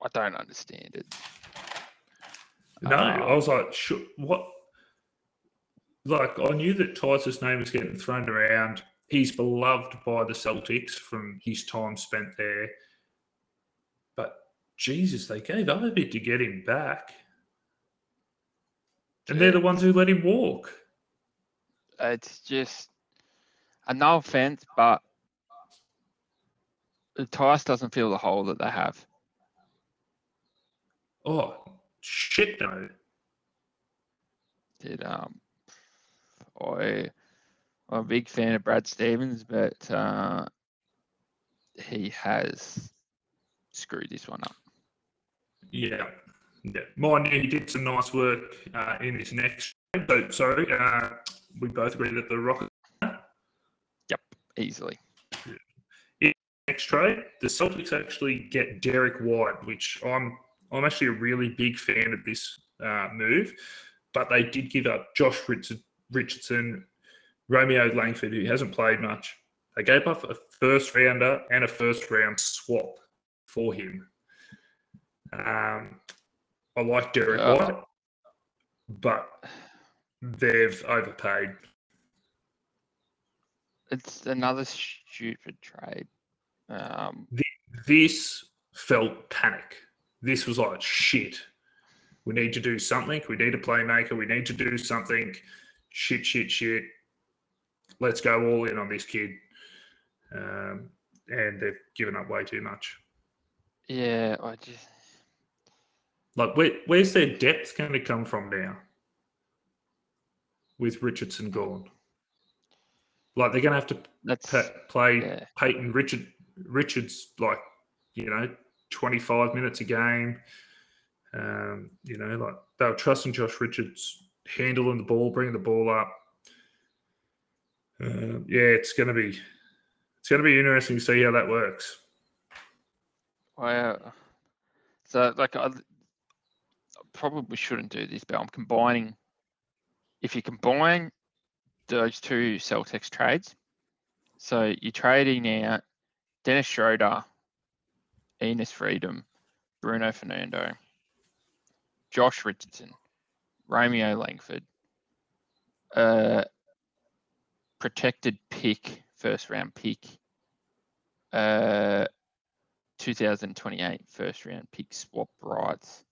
I don't understand it. No, I Um, was like, "Sh- what? Like, I knew that Theis's name was getting thrown around. He's beloved by the Celtics from his time spent there. But Jesus, they gave up a bit to get him back. And they're the ones who let him walk. It's just, and no offense, but the Theis doesn't fill the hole that they have. Oh, shit, no. Did, um, I, I'm a big fan of Brad Stevens, but uh, he has screwed this one up. Yeah. Yeah. Mind you, he did some nice work uh, in his next. Trade. So, sorry, uh, we both agree that the Rockets Yep, Easily. next trade, the Celtics actually get Derrick White, which I'm I'm actually a really big fan of this uh, move. But they did give up Josh Richard, Richardson, Romeo Langford, who hasn't played much. They gave up a first rounder and a first round swap for him. Um, I like Derrick Uh, White, but they've overpaid. It's another stupid trade. Um, this felt panic. This was like shit. We need to do something. We need a playmaker. We need to do something. Shit, shit, shit. Let's go all in on this kid. Um, and they've given up way too much. yeah, I just Like, where, where's their depth going to come from now? With Richardson gone, like they're going to have to pa- play yeah. Payton Richard Richards like you know 25 minutes a game. Um, you know, like they were trusting Josh Richards handling the ball, bringing the ball up. Um, yeah, it's going to be it's going to be interesting to see how that works. Well, so like I I probably shouldn't do this, but I'm combining. If you combine those two Celtics trades, so you're trading out Dennis Schroeder, Enes Freedom, Bruno Fernando, Josh Richardson, Romeo Langford, uh, protected pick, first round pick, uh, 2028 first round pick swap rights,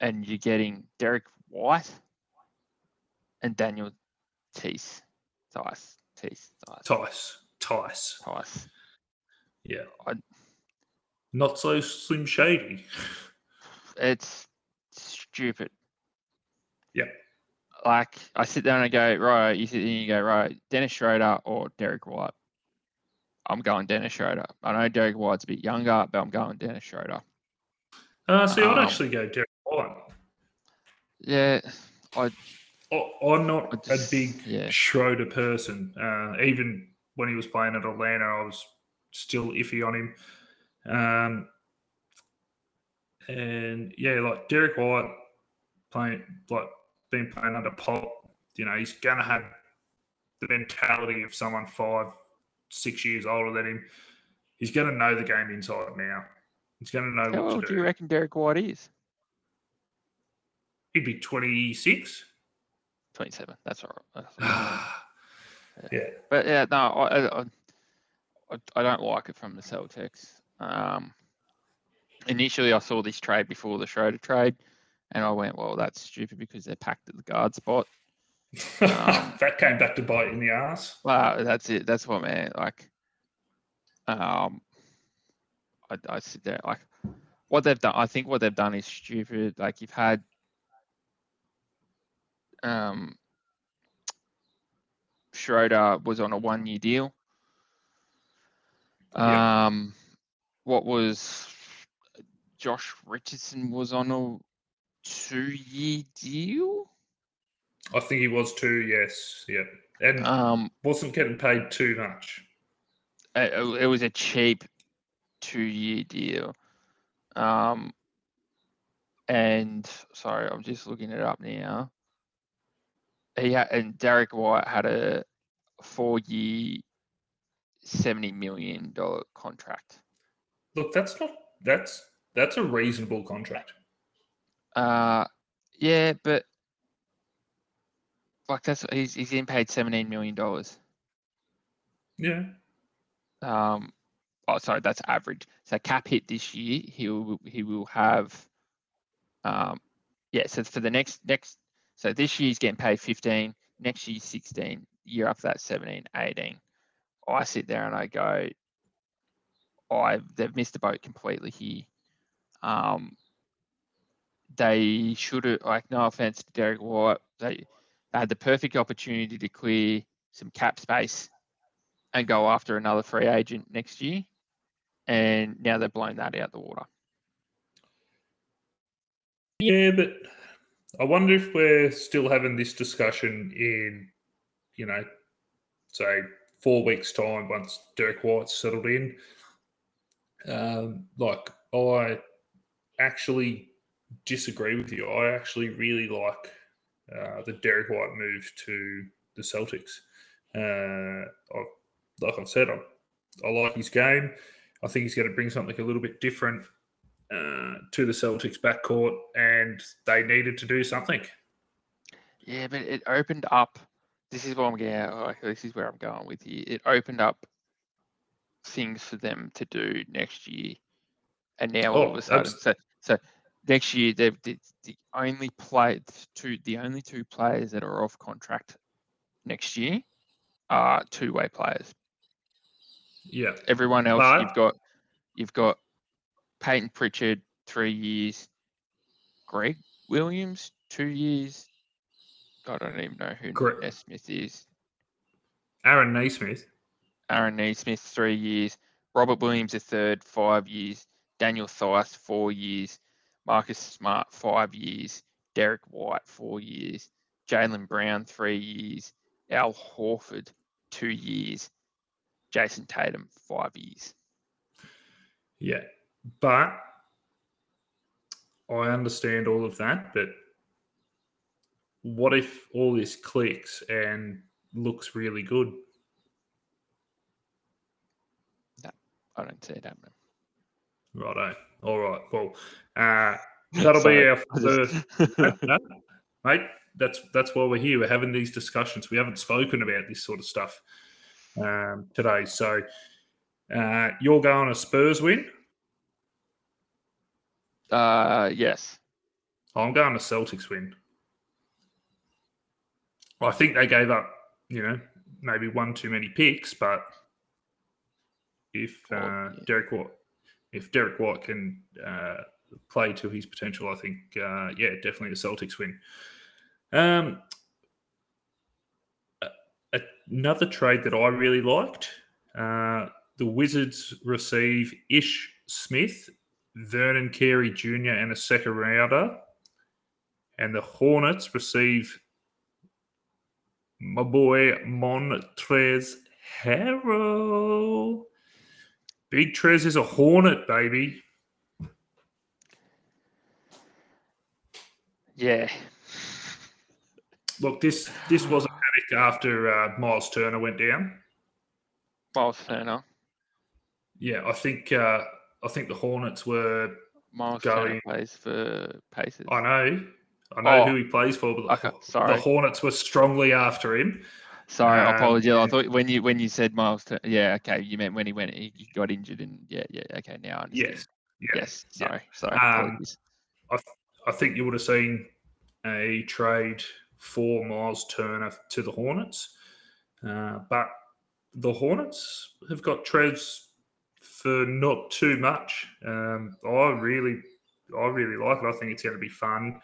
and you're getting Derrick White and Daniel Teese, Tice, Teese, Tice, Tice, Tice, Tice. yeah, I- not so slim shady. It's stupid. Yep. Like I sit down and I go, right, you sit there and you go, right, Dennis Schroeder or Derrick White. I'm going Dennis Schroeder. I know Derrick White's a bit younger, but I'm going Dennis Schroeder. Uh, see, I'd Um, actually go Derrick White. Yeah, I I- I'm not I a just- big yeah. Schroeder person. Uh, even when he was playing at Atlanta, I was still iffy on him. Um, and yeah, like Derrick White playing, like been playing under Pop, you know, he's gonna have the mentality of someone five, six years older than him. He's gonna know the game inside now. He's gonna know How what old to do do. you reckon Derrick White is? He'd be twenty six. 27. That's all right. That's all right. yeah. But yeah, no, I, I, I, I don't like it from the Celtics. Um, initially, I saw this trade before the Schroeder trade, and I went, well, that's stupid because they're packed at the guard spot. Um, that came back to bite in the ass. Wow, that's it. That's what, man. Like, um, I, I sit there like, what they've done. I think what they've done is stupid. Like, you've had, um, Schroeder was on a one-year deal. Yeah. Um, what was Josh Richardson was on a two-year deal. I think he was too. Yes, yeah, and Um, wasn't getting paid too much. it, it was a cheap two-year deal. Um, and sorry, I'm just looking it up now. He had, and Derrick White had a four-year, seventy million dollar contract. Look, that's not that's that's a reasonable contract. Uh, yeah, but like that's he's he's getting paid seventeen million dollars. Yeah, Um, oh, sorry, that's average. So cap hit this year, he will he will have, um, yeah. So for the next next, so this year he's getting paid fifteen. Next year 16. Year after that 17, 18. I sit there and I go, I they've missed the boat completely here. Um, they should have like no offense to Derrick White, they, they had the perfect opportunity to clear some cap space and go after another free agent next year. And now they've blown that out the water. yeah, but I wonder if we're still having this discussion in, you know, say four weeks' time once Derrick White's settled in. Um, like I actually disagree with you. I actually really like uh, the Derrick White move to the Celtics. Uh, I, like I've said, I, I like his game. I think he's going to bring something a little bit different uh, to the Celtics backcourt, and they needed to do something. Yeah, but it opened up. This is what I'm getting. This is where I'm going with you. It opened up things for them to do next year, and now all Oh, of a sudden, so so next year they've the, the only play two the only two players that are off contract next year are two way players. Yeah, Everyone else, But- you've got you've got Payton Pritchard three years, Greg Williams two years. God, I don't even know who Gre- Nesmith is. Aaron Naismith. Aaron Neesmith three years. Robert Williams a third, five years. Daniel Theis four years. Marcus Smart five years. Derrick White four years. Jaylen Brown three years. Al Horford two years. Jayson Tatum five years. Yeah, but I understand all of that. But what if all this clicks and looks really good? I don't see it happening. Righto. All right. Well, uh, that'll be our I just- first. No, no, mate, that's that's why we're here. We're having these discussions. We haven't spoken about this sort of stuff um, today. So uh, you're going a Spurs win. uh, yes. I'm going to Celtics win. I think they gave up, you know, maybe one too many picks, but if Oh, uh, yeah. Derrick White, if Derrick White can uh, play to his potential, I think, uh, yeah, definitely the Celtics win. Um, another trade that I really liked, uh, the Wizards receive Ish Smith, Vernon Carey Jr., and a second rounder and the Hornets receive my boy Montrezl Harrell. Big Trez is a Hornet, baby. Yeah. Look, this this was a panic after uh, Miles Turner went down. Miles Turner. Yeah, I think uh, I think the Hornets were. Miles Going- Turner plays for Pacers. I know, I know Oh, who he plays for, but the, okay, sorry. the Hornets were strongly after him. Sorry, I Um, apologize. I thought when you when you said Miles Turner, yeah, okay, you meant when he went, he got injured, and yeah, yeah, okay, now I understand. Yes, yeah. Yes, yeah. sorry, sorry. Um, apologies. I think you would have seen a trade for Miles Turner to the Hornets, uh, but the Hornets have got Trez for not too much. Um, I really, I really like it. I think it's going to be fun.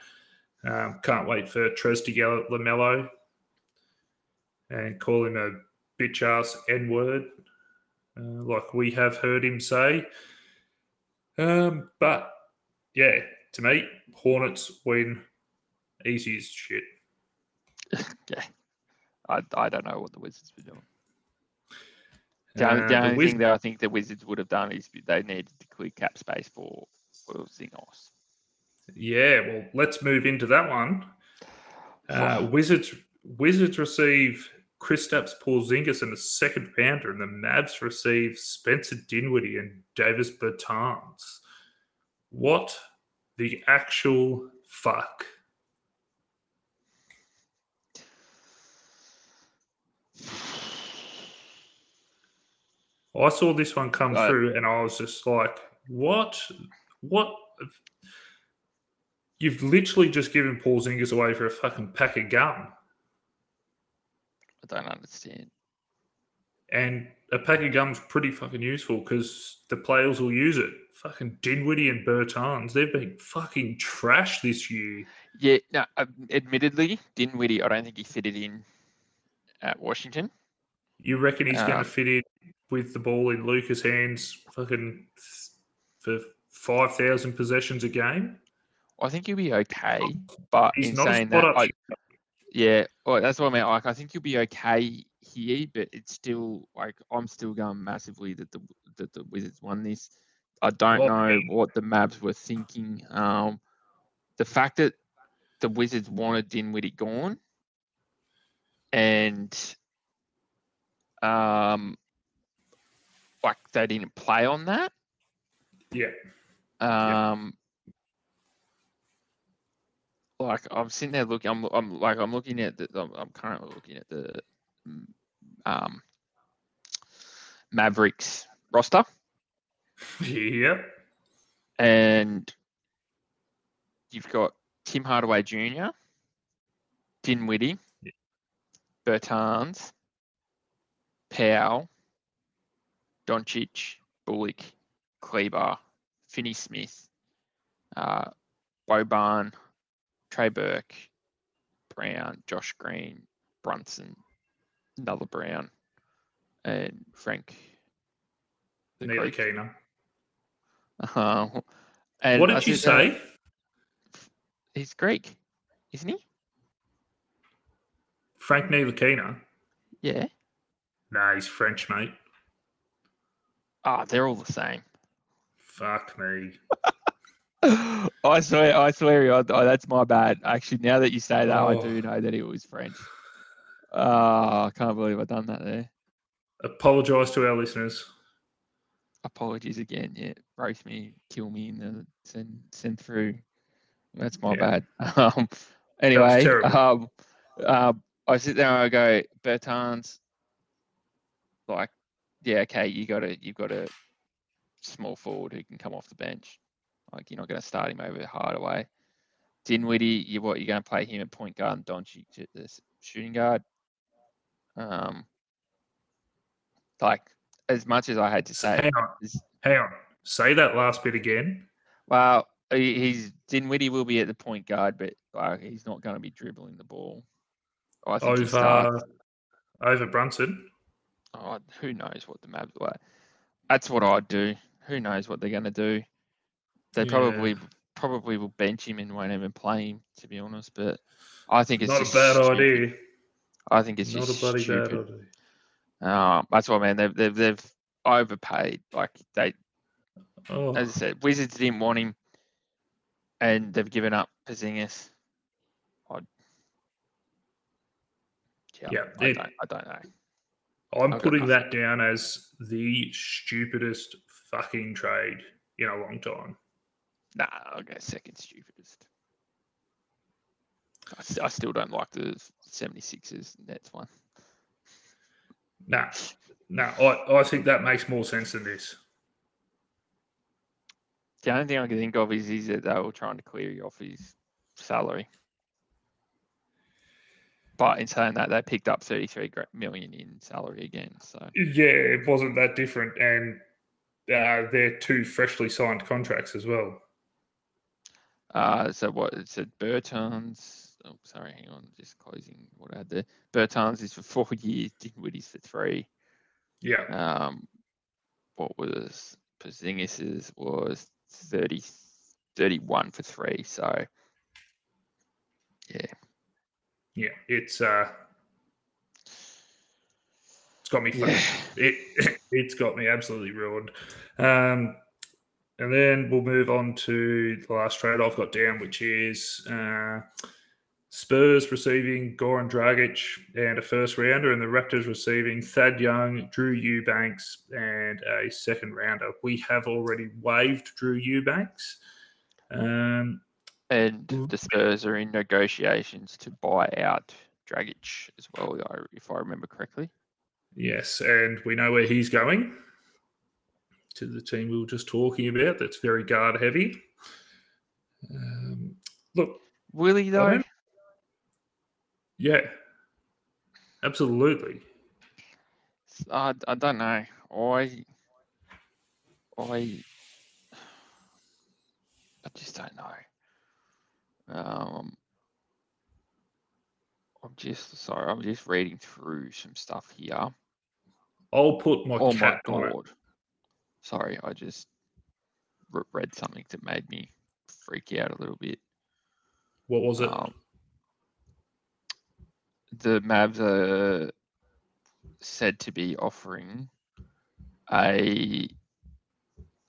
Um, can't wait for Trez to yell at LaMelo and call him a bitch ass N word, uh, like we have heard him say. Um, but yeah, to me, Hornets win easy as shit. yeah, I I don't know what the Wizards were doing. The only, Uh, the only Wiz- thing that I think the Wizards would have done is they needed to clear cap space for for Zingos. Yeah, well, let's move into that one. Uh, Wizards Wizards receive Kristaps Porzingis and a second pounder, and the Mavs receive Spencer Dinwiddie and Davis Bertans. What the actual fuck? I saw this one come Right. through, and I was just like, "What? What? You've literally just given Porzingis away for a fucking pack of gum." I don't understand. And a pack of gum's pretty fucking useful because the players will use it. Fucking Dinwiddie and Bertans, they've been fucking trash this year. Yeah, no, um, admittedly, Dinwiddie, I don't think he fitted in at Washington. You reckon he's going to fit in with the ball in Luka's hands fucking for 5,000 possessions a game? I think he'll be okay, but He's in not saying that. I, yeah, well, that's what I mean. Like, I think you'll be okay here, but it's still like I'm still going massively that the that the Wizards won this. I don't Well, know what the Mavs were thinking. Um, the fact that the Wizards wanted Dinwiddie gone, and um, like they didn't play on that. Yeah. Um, like I'm sitting there looking, I'm, I'm like I'm looking at the, I'm, I'm currently looking at the mm, um, Mavericks roster, Yep. and you've got Tim Hardaway Jr., Dinwiddie, Yeah. Bertans, Powell, Doncic, Bullock, Kleber, Finney Smith, uh, Boban, Trey Burke, Brown, Josh Green, Brunson, another Brown, and Frank. Greek. Keener. Uh, and What did you there- say? He's Greek, isn't he? Frank Neely Yeah. Nah, he's French, mate. Ah, they're all the same. Fuck me. I swear, I swear, I, I- that's my bad. Actually, now that you say that, I Oh. do know that it was French. Ah, I can't believe I've done that there. Apologise to our listeners. Apologies again. Yeah, roast me, kill me, and send send through. That's my Yeah. bad. Um, anyway, um, uh, I sit there and I go, Bertans, like, yeah, okay, you got to you got a small forward who can come off the bench. Like, you're not going to start him over Hardaway. Dinwiddie, you what? You're going to play him at point guard and Doncic at the shooting guard. Um, like as much as I had to say, Hang on. Hang on. Say that last bit again. well, he's Dinwiddie will be at the point guard, but like he's not going to be dribbling the ball. I think Over starts. over Brunson. Oh, who knows what the Mavs were? That's what I'd do. Who knows what they're going to do? They Yeah. probably probably will bench him and won't even play him, to be honest. But I think it's Not a bad stupid. idea. I think it's Not just a bloody bad stupid. idea. Um, that's what I mean. They've they've they've overpaid. Like they, Oh, as I said, Wizards didn't want him, and they've given up Porzingis. Yeah, Yeah, I it- don't, I don't know. I'm I've putting that down as the stupidest fucking trade in a long time. Nah, I'll go second stupidest. I, st- I still don't like the 76ers Nets one. Nah, nah. I, I think that makes more sense than this. The only thing I can think of is, is that they were trying to clear you off his salary. But in saying that, they picked up 33 million in salary again. So Yeah, it wasn't that different, and uh, they're two freshly signed contracts as well. Uh, so what it said Bertans. Oh, sorry, hang on, just closing what I had there. Bertans is for four years, Dinwiddie's for three. Yeah, Um, what was Porzingis was thirty 31 for three. So, yeah. Yeah, it's uh, it's got me. Yeah. It it's got me absolutely ruined. Um, and then we'll move on to the last trade I've got down, which is uh, Spurs receiving Goran Dragic and a first rounder, and the Raptors receiving Thad Young, Drew Eubanks, and a second rounder. We have already waived Drew Eubanks. Um, And Mhm. the Spurs are in negotiations to buy out Dragic as well, if I remember correctly. Yes, and we know where he's going to the team we were just talking about. That's very guard heavy. Um, look, Will he though? yeah, absolutely. I, I don't know. I I I just don't know. Um, I'm just sorry. I'm just reading through some stuff here. I'll put my oh my cat on it. Sorry, I just read something that made me freak out a little bit. What was it? Um, the Mavs are said to be offering a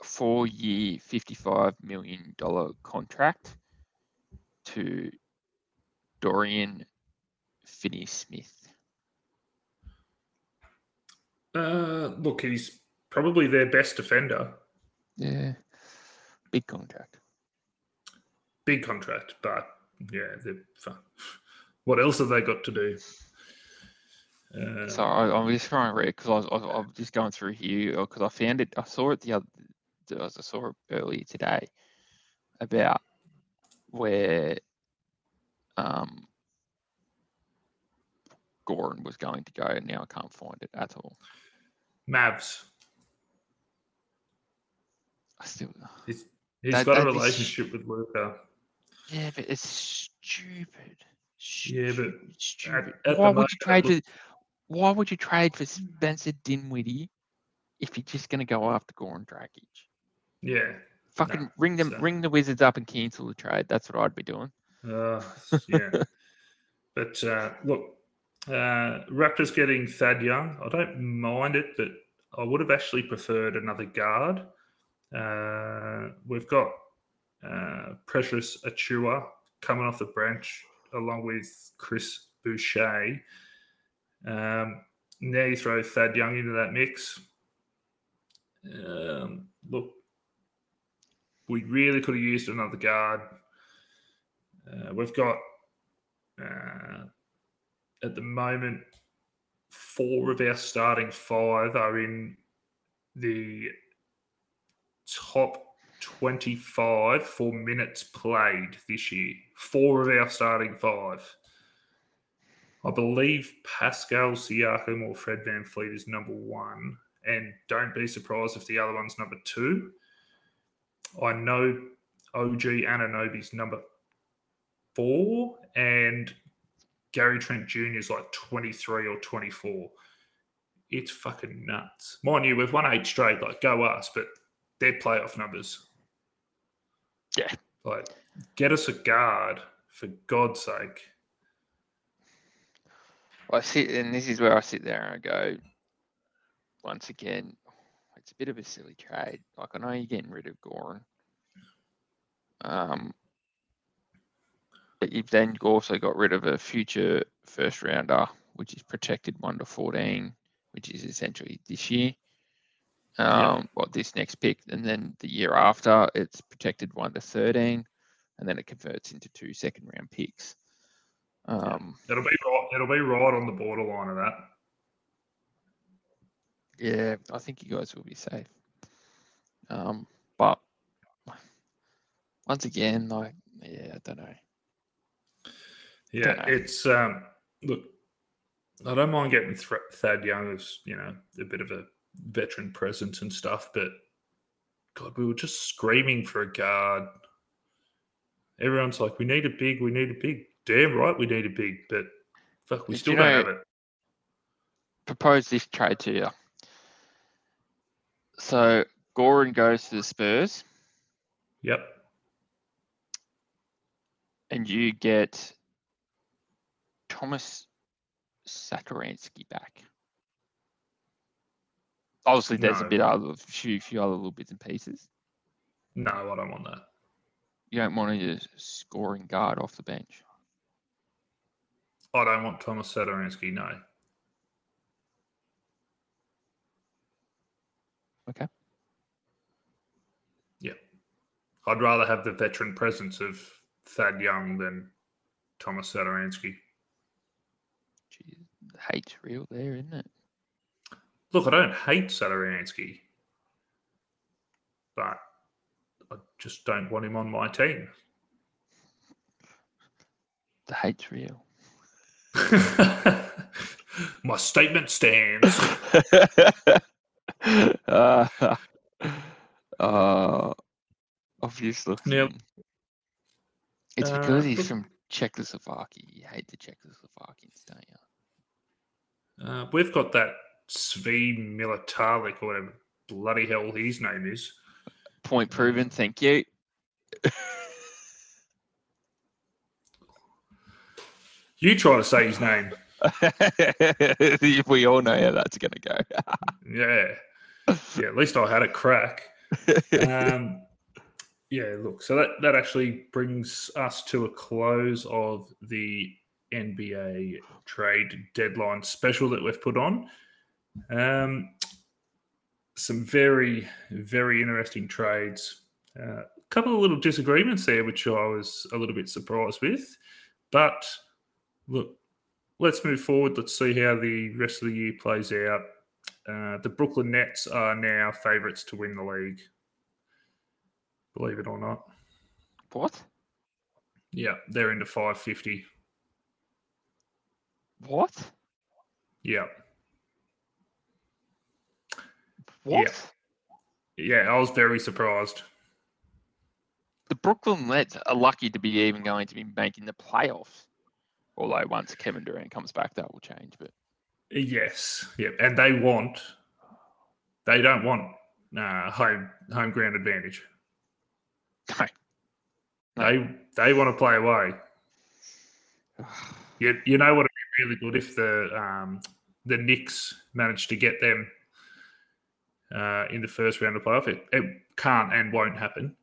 four-year, fifty-five million dollar contract to Dorian Finney-Smith. Uh, look, he's probably their best defender. Yeah, big contract. Big contract, but yeah, they're fu- what else have they got to do? Uh, So I, I'm just trying to read because I was, I I'm just going through here because I found it. I saw it the other. I saw it earlier today about where um Goran was going to go, and now I can't find it at all. Mavs. I still, He's That- got a relationship with Luka. yeah, but it's stupid. Yeah, but Stupid, stupid. at the Why would moment, you trade for? Why would you trade for Spencer Dinwiddie if you're just going to go after Goran Dragic? Yeah. Fucking ring them, so- ring the Wizards up and cancel the trade. That's what I'd be doing. Uh, yeah. but uh, look, uh, Raptors getting Thad Young. I don't mind it, but I would have actually preferred another guard. Uh, we've got uh, Precious Achiuwa coming off the bench along with Chris Boucher. Um, now you throw Thad Young into that mix. Um, look, we really could have used another guard. Uh, we've got uh, at the moment four of our starting five are in the top 25 for minutes played this year. Four of our starting five. I believe Pascal Siakam or Fred VanVleet is number one. And don't be surprised if the other one's number two. I know OG Anunoby's number four, and Gary Trent Jr. is like 23 or 24. It's fucking nuts. Mind you, we've won eight straight, like go us, but they're playoff numbers. Yeah. Like, get us a guard, for God's sake. I sit, and this is where I sit there and I go, once again, it's a bit of a silly trade. Like I know you're getting rid of Goran, um, but you've then also got rid of a future first rounder, which is protected one to fourteen, which is essentially this year. Um, well, this next pick, and then the year after, it's protected one to thirteen, and then it converts into two second round picks. Um, It'll be right. It'll be right on the borderline of that. Yeah, I think you guys will be safe. Um, but once again, like, yeah, I don't know. Yeah, Dunno. it's um. Look, I don't mind getting Th- Thad Young as you know a bit of a veteran presence and stuff, but God, we were just screaming for a guard. Everyone's like, "We need a big, we need a big." Damn right, we need a big, but fuck, we But still you don't have it. Propose this trade to you. So Goran goes to the Spurs. Yep. and you get Tomas Satoransky back. Obviously, there's a No. bit other few few other little bits and pieces. No, I don't want that. You don't want a scoring guard off the bench. I don't want Tomas Satoransky. No. Okay. Yeah. I'd rather have the veteran presence of Thad Young than Tomas Satoransky. Jeez, hate's real there, isn't it? Look, I don't hate Satoransky, but I just don't want him on my team. The hate's real. my statement stands. uh, uh, obviously. Now- It's Uh, because he's from Czechoslovakia. You hate the Czechoslovakians, don't you? Uh, we've got that Svi Militalik or whatever bloody hell his name is. Point proven. Thank you. You try to say his name. we all know how that's going to go. Yeah. Yeah, at least I had a crack. Um, yeah, look, so that, that actually brings us to a close of the NBA trade deadline special that we've put on. Um, some very, very interesting trades. Uh, a couple of little disagreements there, which I was a little bit surprised with. But look, let's move forward. Let's see how the rest of the year plays out. Uh, the Brooklyn Nets are now favourites to win the league. Believe it or not. what? Yeah, they're into 550. What? Yeah. What? Yeah, I was very surprised. The Brooklyn Nets are lucky to be even going to be making the playoffs. Although once Kevin Durant comes back, that will change. But Yes. Yeah. And they want, they don't want uh, home home ground advantage. no. No. They they want to play away. You, you know what would be really good if the um, the Knicks managed to get them uh, in the first round of playoff. It, it can't and won't happen.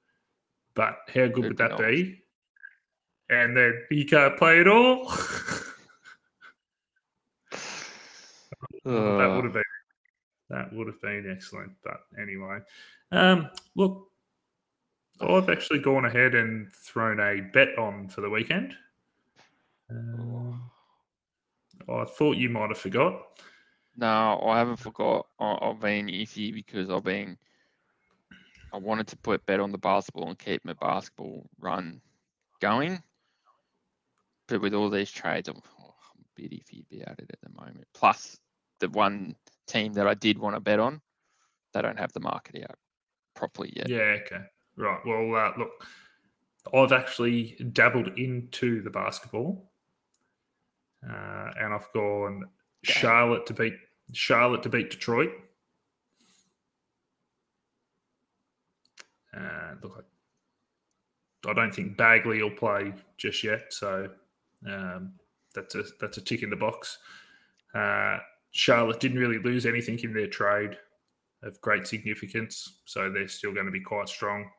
But how good would that be? And then he can't play at all. that Uh, would have been that would have been excellent. But anyway, um, look, I've actually gone ahead and thrown a bet on for the weekend. Um, I thought you might have forgot. No, I haven't forgot. I- I've been iffy because I've been. I wanted to put bet on the basketball and keep my basketball run going, but with all these trades, I'm, oh, I'm a bit iffy about it at the moment. Plus, the one team that I did want to bet on, they don't have the market out properly yet. Yeah, okay. Right. Well, uh, look, I've actually dabbled into the basketball, uh, and I've gone Charlotte to beat Charlotte to beat Detroit. Uh, look, I, I don't think Bagley will play just yet, so um, that's a that's a tick in the box. Uh, Charlotte didn't really lose anything in their trade of great significance, so they're still going to be quite strong.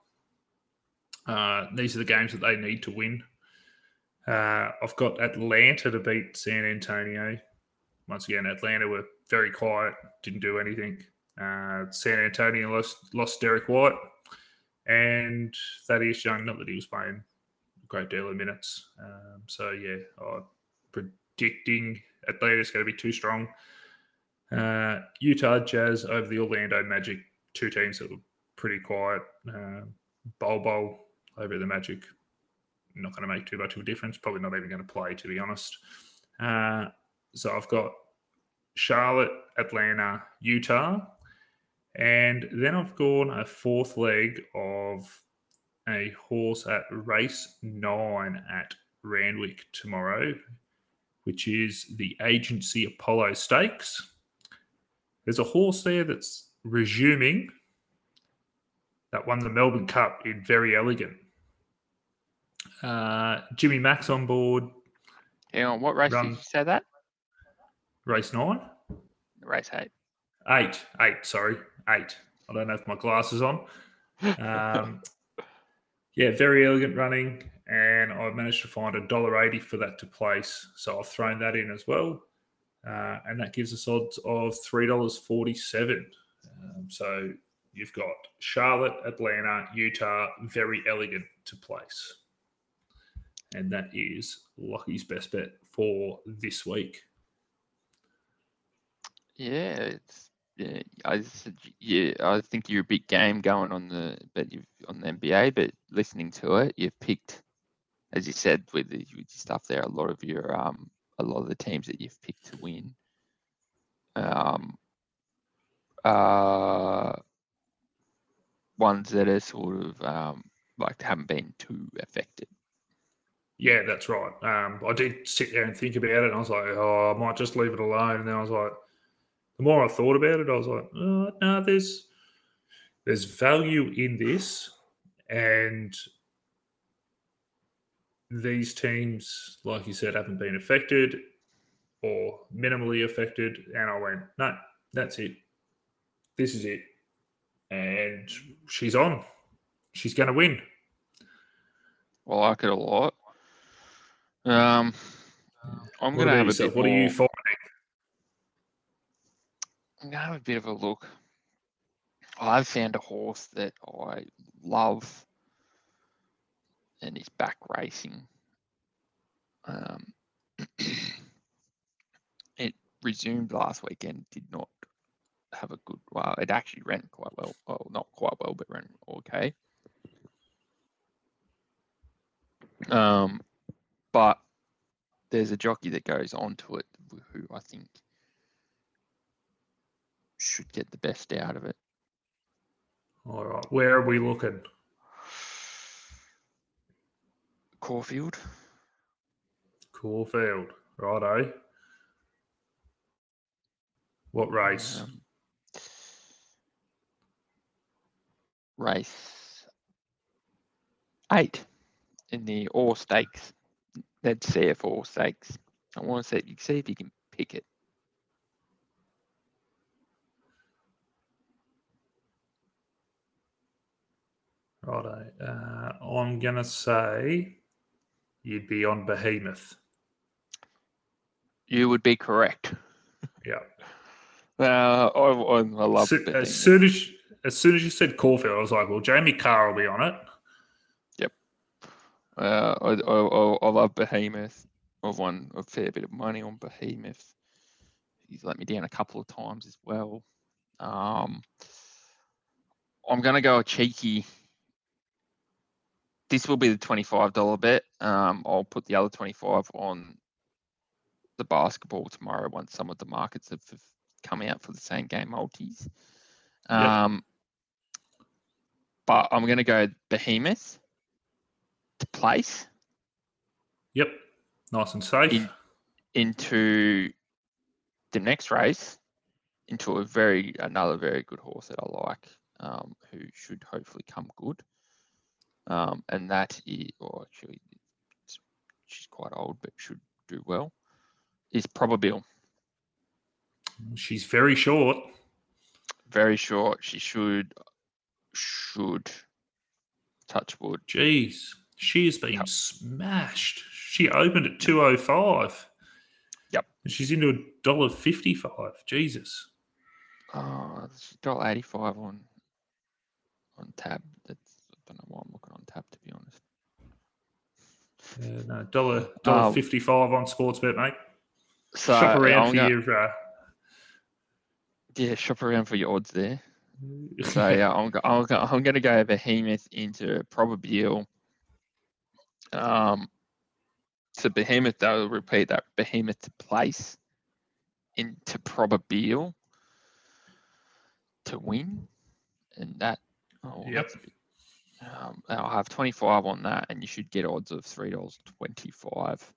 Uh, these are the games that they need to win. Uh, I've got Atlanta to beat San Antonio. Once again, Atlanta were very quiet, didn't do anything. Uh, San Antonio lost, lost Derrick White and Thaddeus Young, not that he was playing a great deal of minutes. Um, so, yeah, I'm predicting Atlanta's going to be too strong. Uh, Utah Jazz over the Orlando Magic, two teams that were pretty quiet. Uh, Bol over the Magic, not going to make too much of a difference. Probably not even going to play, to be honest. Uh, so I've got Charlotte, Atlanta, Utah, and then I've gone a fourth leg of a horse at race nine at Randwick tomorrow, which is the Agency Apollo Stakes. There's a horse there that's resuming that won the Melbourne Cup in Verry Elegant. Uh, Jimmy Max on board, Hang on, what race Run. did you say that? Race nine. Race eight. Eight, eight, sorry, eight. I don't have my glasses on. Um, yeah, Verry Elegant running, and I've managed to find a dollar eighty for that to place. So I've thrown that in as well, uh, and that gives us odds of three dollars forty-seven. Um, so you've got Charlotte, Atlanta, Utah, Verry Elegant to place, and that is Lucky's best bet for this week. Yeah, it's yeah. I yeah, I think you're a big game going on the but you've on the NBA, but listening to it, you've picked, as you said with the with stuff there, a lot of your um a lot of the teams that you've picked to win. Um. Uh. Ones that are sort of um like haven't been too affected. Yeah, that's right. Um, I did sit there and think about it, and I was like, "Oh, I might just leave it alone." And then I was like, the more I thought about it, I was like, oh, "No, there's there's value in this, and these teams, like you said, haven't been affected or minimally affected." And I went, "No, that's it. This is it." And she's on. She's going to win. I like it a lot. Um, I'm gonna about have a bit What are you more- finding? I'm gonna have a bit of a look. I've found a horse that I love, and he's back racing. Um, it resumed last weekend. Did not have a good. Well, it actually ran quite well. Well, not quite well, but ran okay. Um, but there's a jockey that goes onto it who I think should get the best out of it. All right. Where are we looking? Caulfield. Caulfield. Righto. What race? um, race eight in the Orr Stakes. That's CF Orr Stakes. I want to see, you see if you can pick it. Righto. Uh, I'm going to say you'd be on Behemoth. You would be correct. Yeah. Uh, I, I, I love So- as soon as as soon as you said Caulfield, I was like, well, Jamie Kah will be on it. Yep. Uh, I, I, I, I love Behemoth. I've won a fair bit of money on Behemoth. He's let me down a couple of times as well. Um, I'm going to go a cheeky. This will be the $25 bet. Um, I'll put the other 25 on the basketball tomorrow once some of the markets have, have come out for the same game multis. Yep. Um, but I'm going to go Behemoth to place Yep. Nice and safe. In- into the next race into a very another very good horse that I like, um, who should hopefully come good. Um, and that is, or actually, she's quite old, but should do well. Is Probabeel She's very short. very short? She should should touch wood. Jeez. She has been Yep. smashed. She opened at 205. Yep. And she's into a dollar fifty-five. Jesus. Oh, dollar eighty five on on tab. That's don't know why I'm looking on tab to be honest. Uh, no, dollar dollar Um, fifty-five on Sportsbet, mate. So Shop around I'm for gonna- your. Uh, Yeah, shop around for your odds there. So yeah, I'm go- I'm, go- I'm going to go Behemoth into Probabeel. Um, so Behemoth, I'll repeat that Behemoth to place into Probabeel to win, and that. Oh, Yep. Um, I'll have 25 on that, and you should get odds of three dollars twenty-five,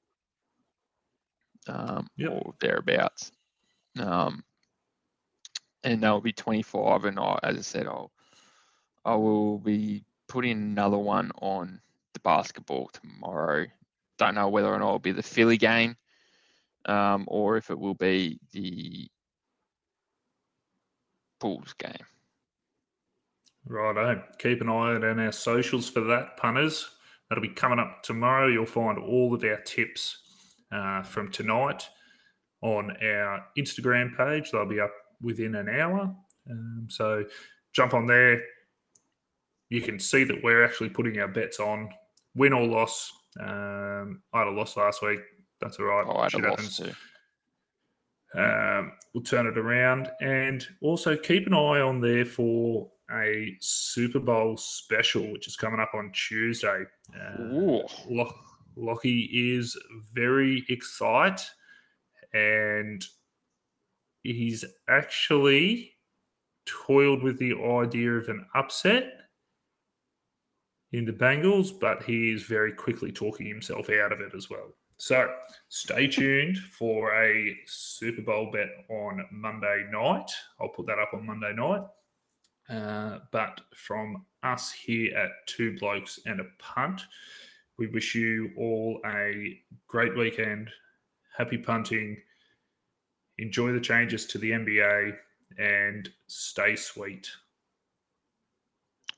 um, Yep. or thereabouts. Um, and that'll be 25 and I, as I said I'll I will be putting another one on the basketball tomorrow. Don't know whether or not it'll be the Philly game um, or if it will be the Bulls game. Righto. Keep an eye out on our socials for that, punters. That'll be coming up tomorrow. You'll find all of our tips uh, from tonight on our Instagram page. They'll be up within an hour. Um, so jump on there. You can see that we're actually putting our bets on win or loss. Um, I had a loss last week. That's all right. Oh, I had Shit a loss too. Um, we'll turn it around and also keep an eye on there for a Super Bowl special, which is coming up on Tuesday. Uh, Lock, Lockie is very excited and he's actually toiled with the idea of an upset in the Bengals, but he is very quickly talking himself out of it as well. So stay tuned for a Super Bowl bet on Monday night. I'll put that up on Monday night. Uh, but from us here at Two Blokes and a Punt, we wish you all a great weekend. Happy punting. Enjoy the changes to the NBA and stay sweet.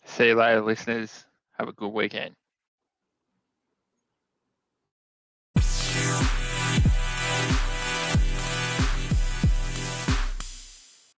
See you later, listeners. Have a good weekend.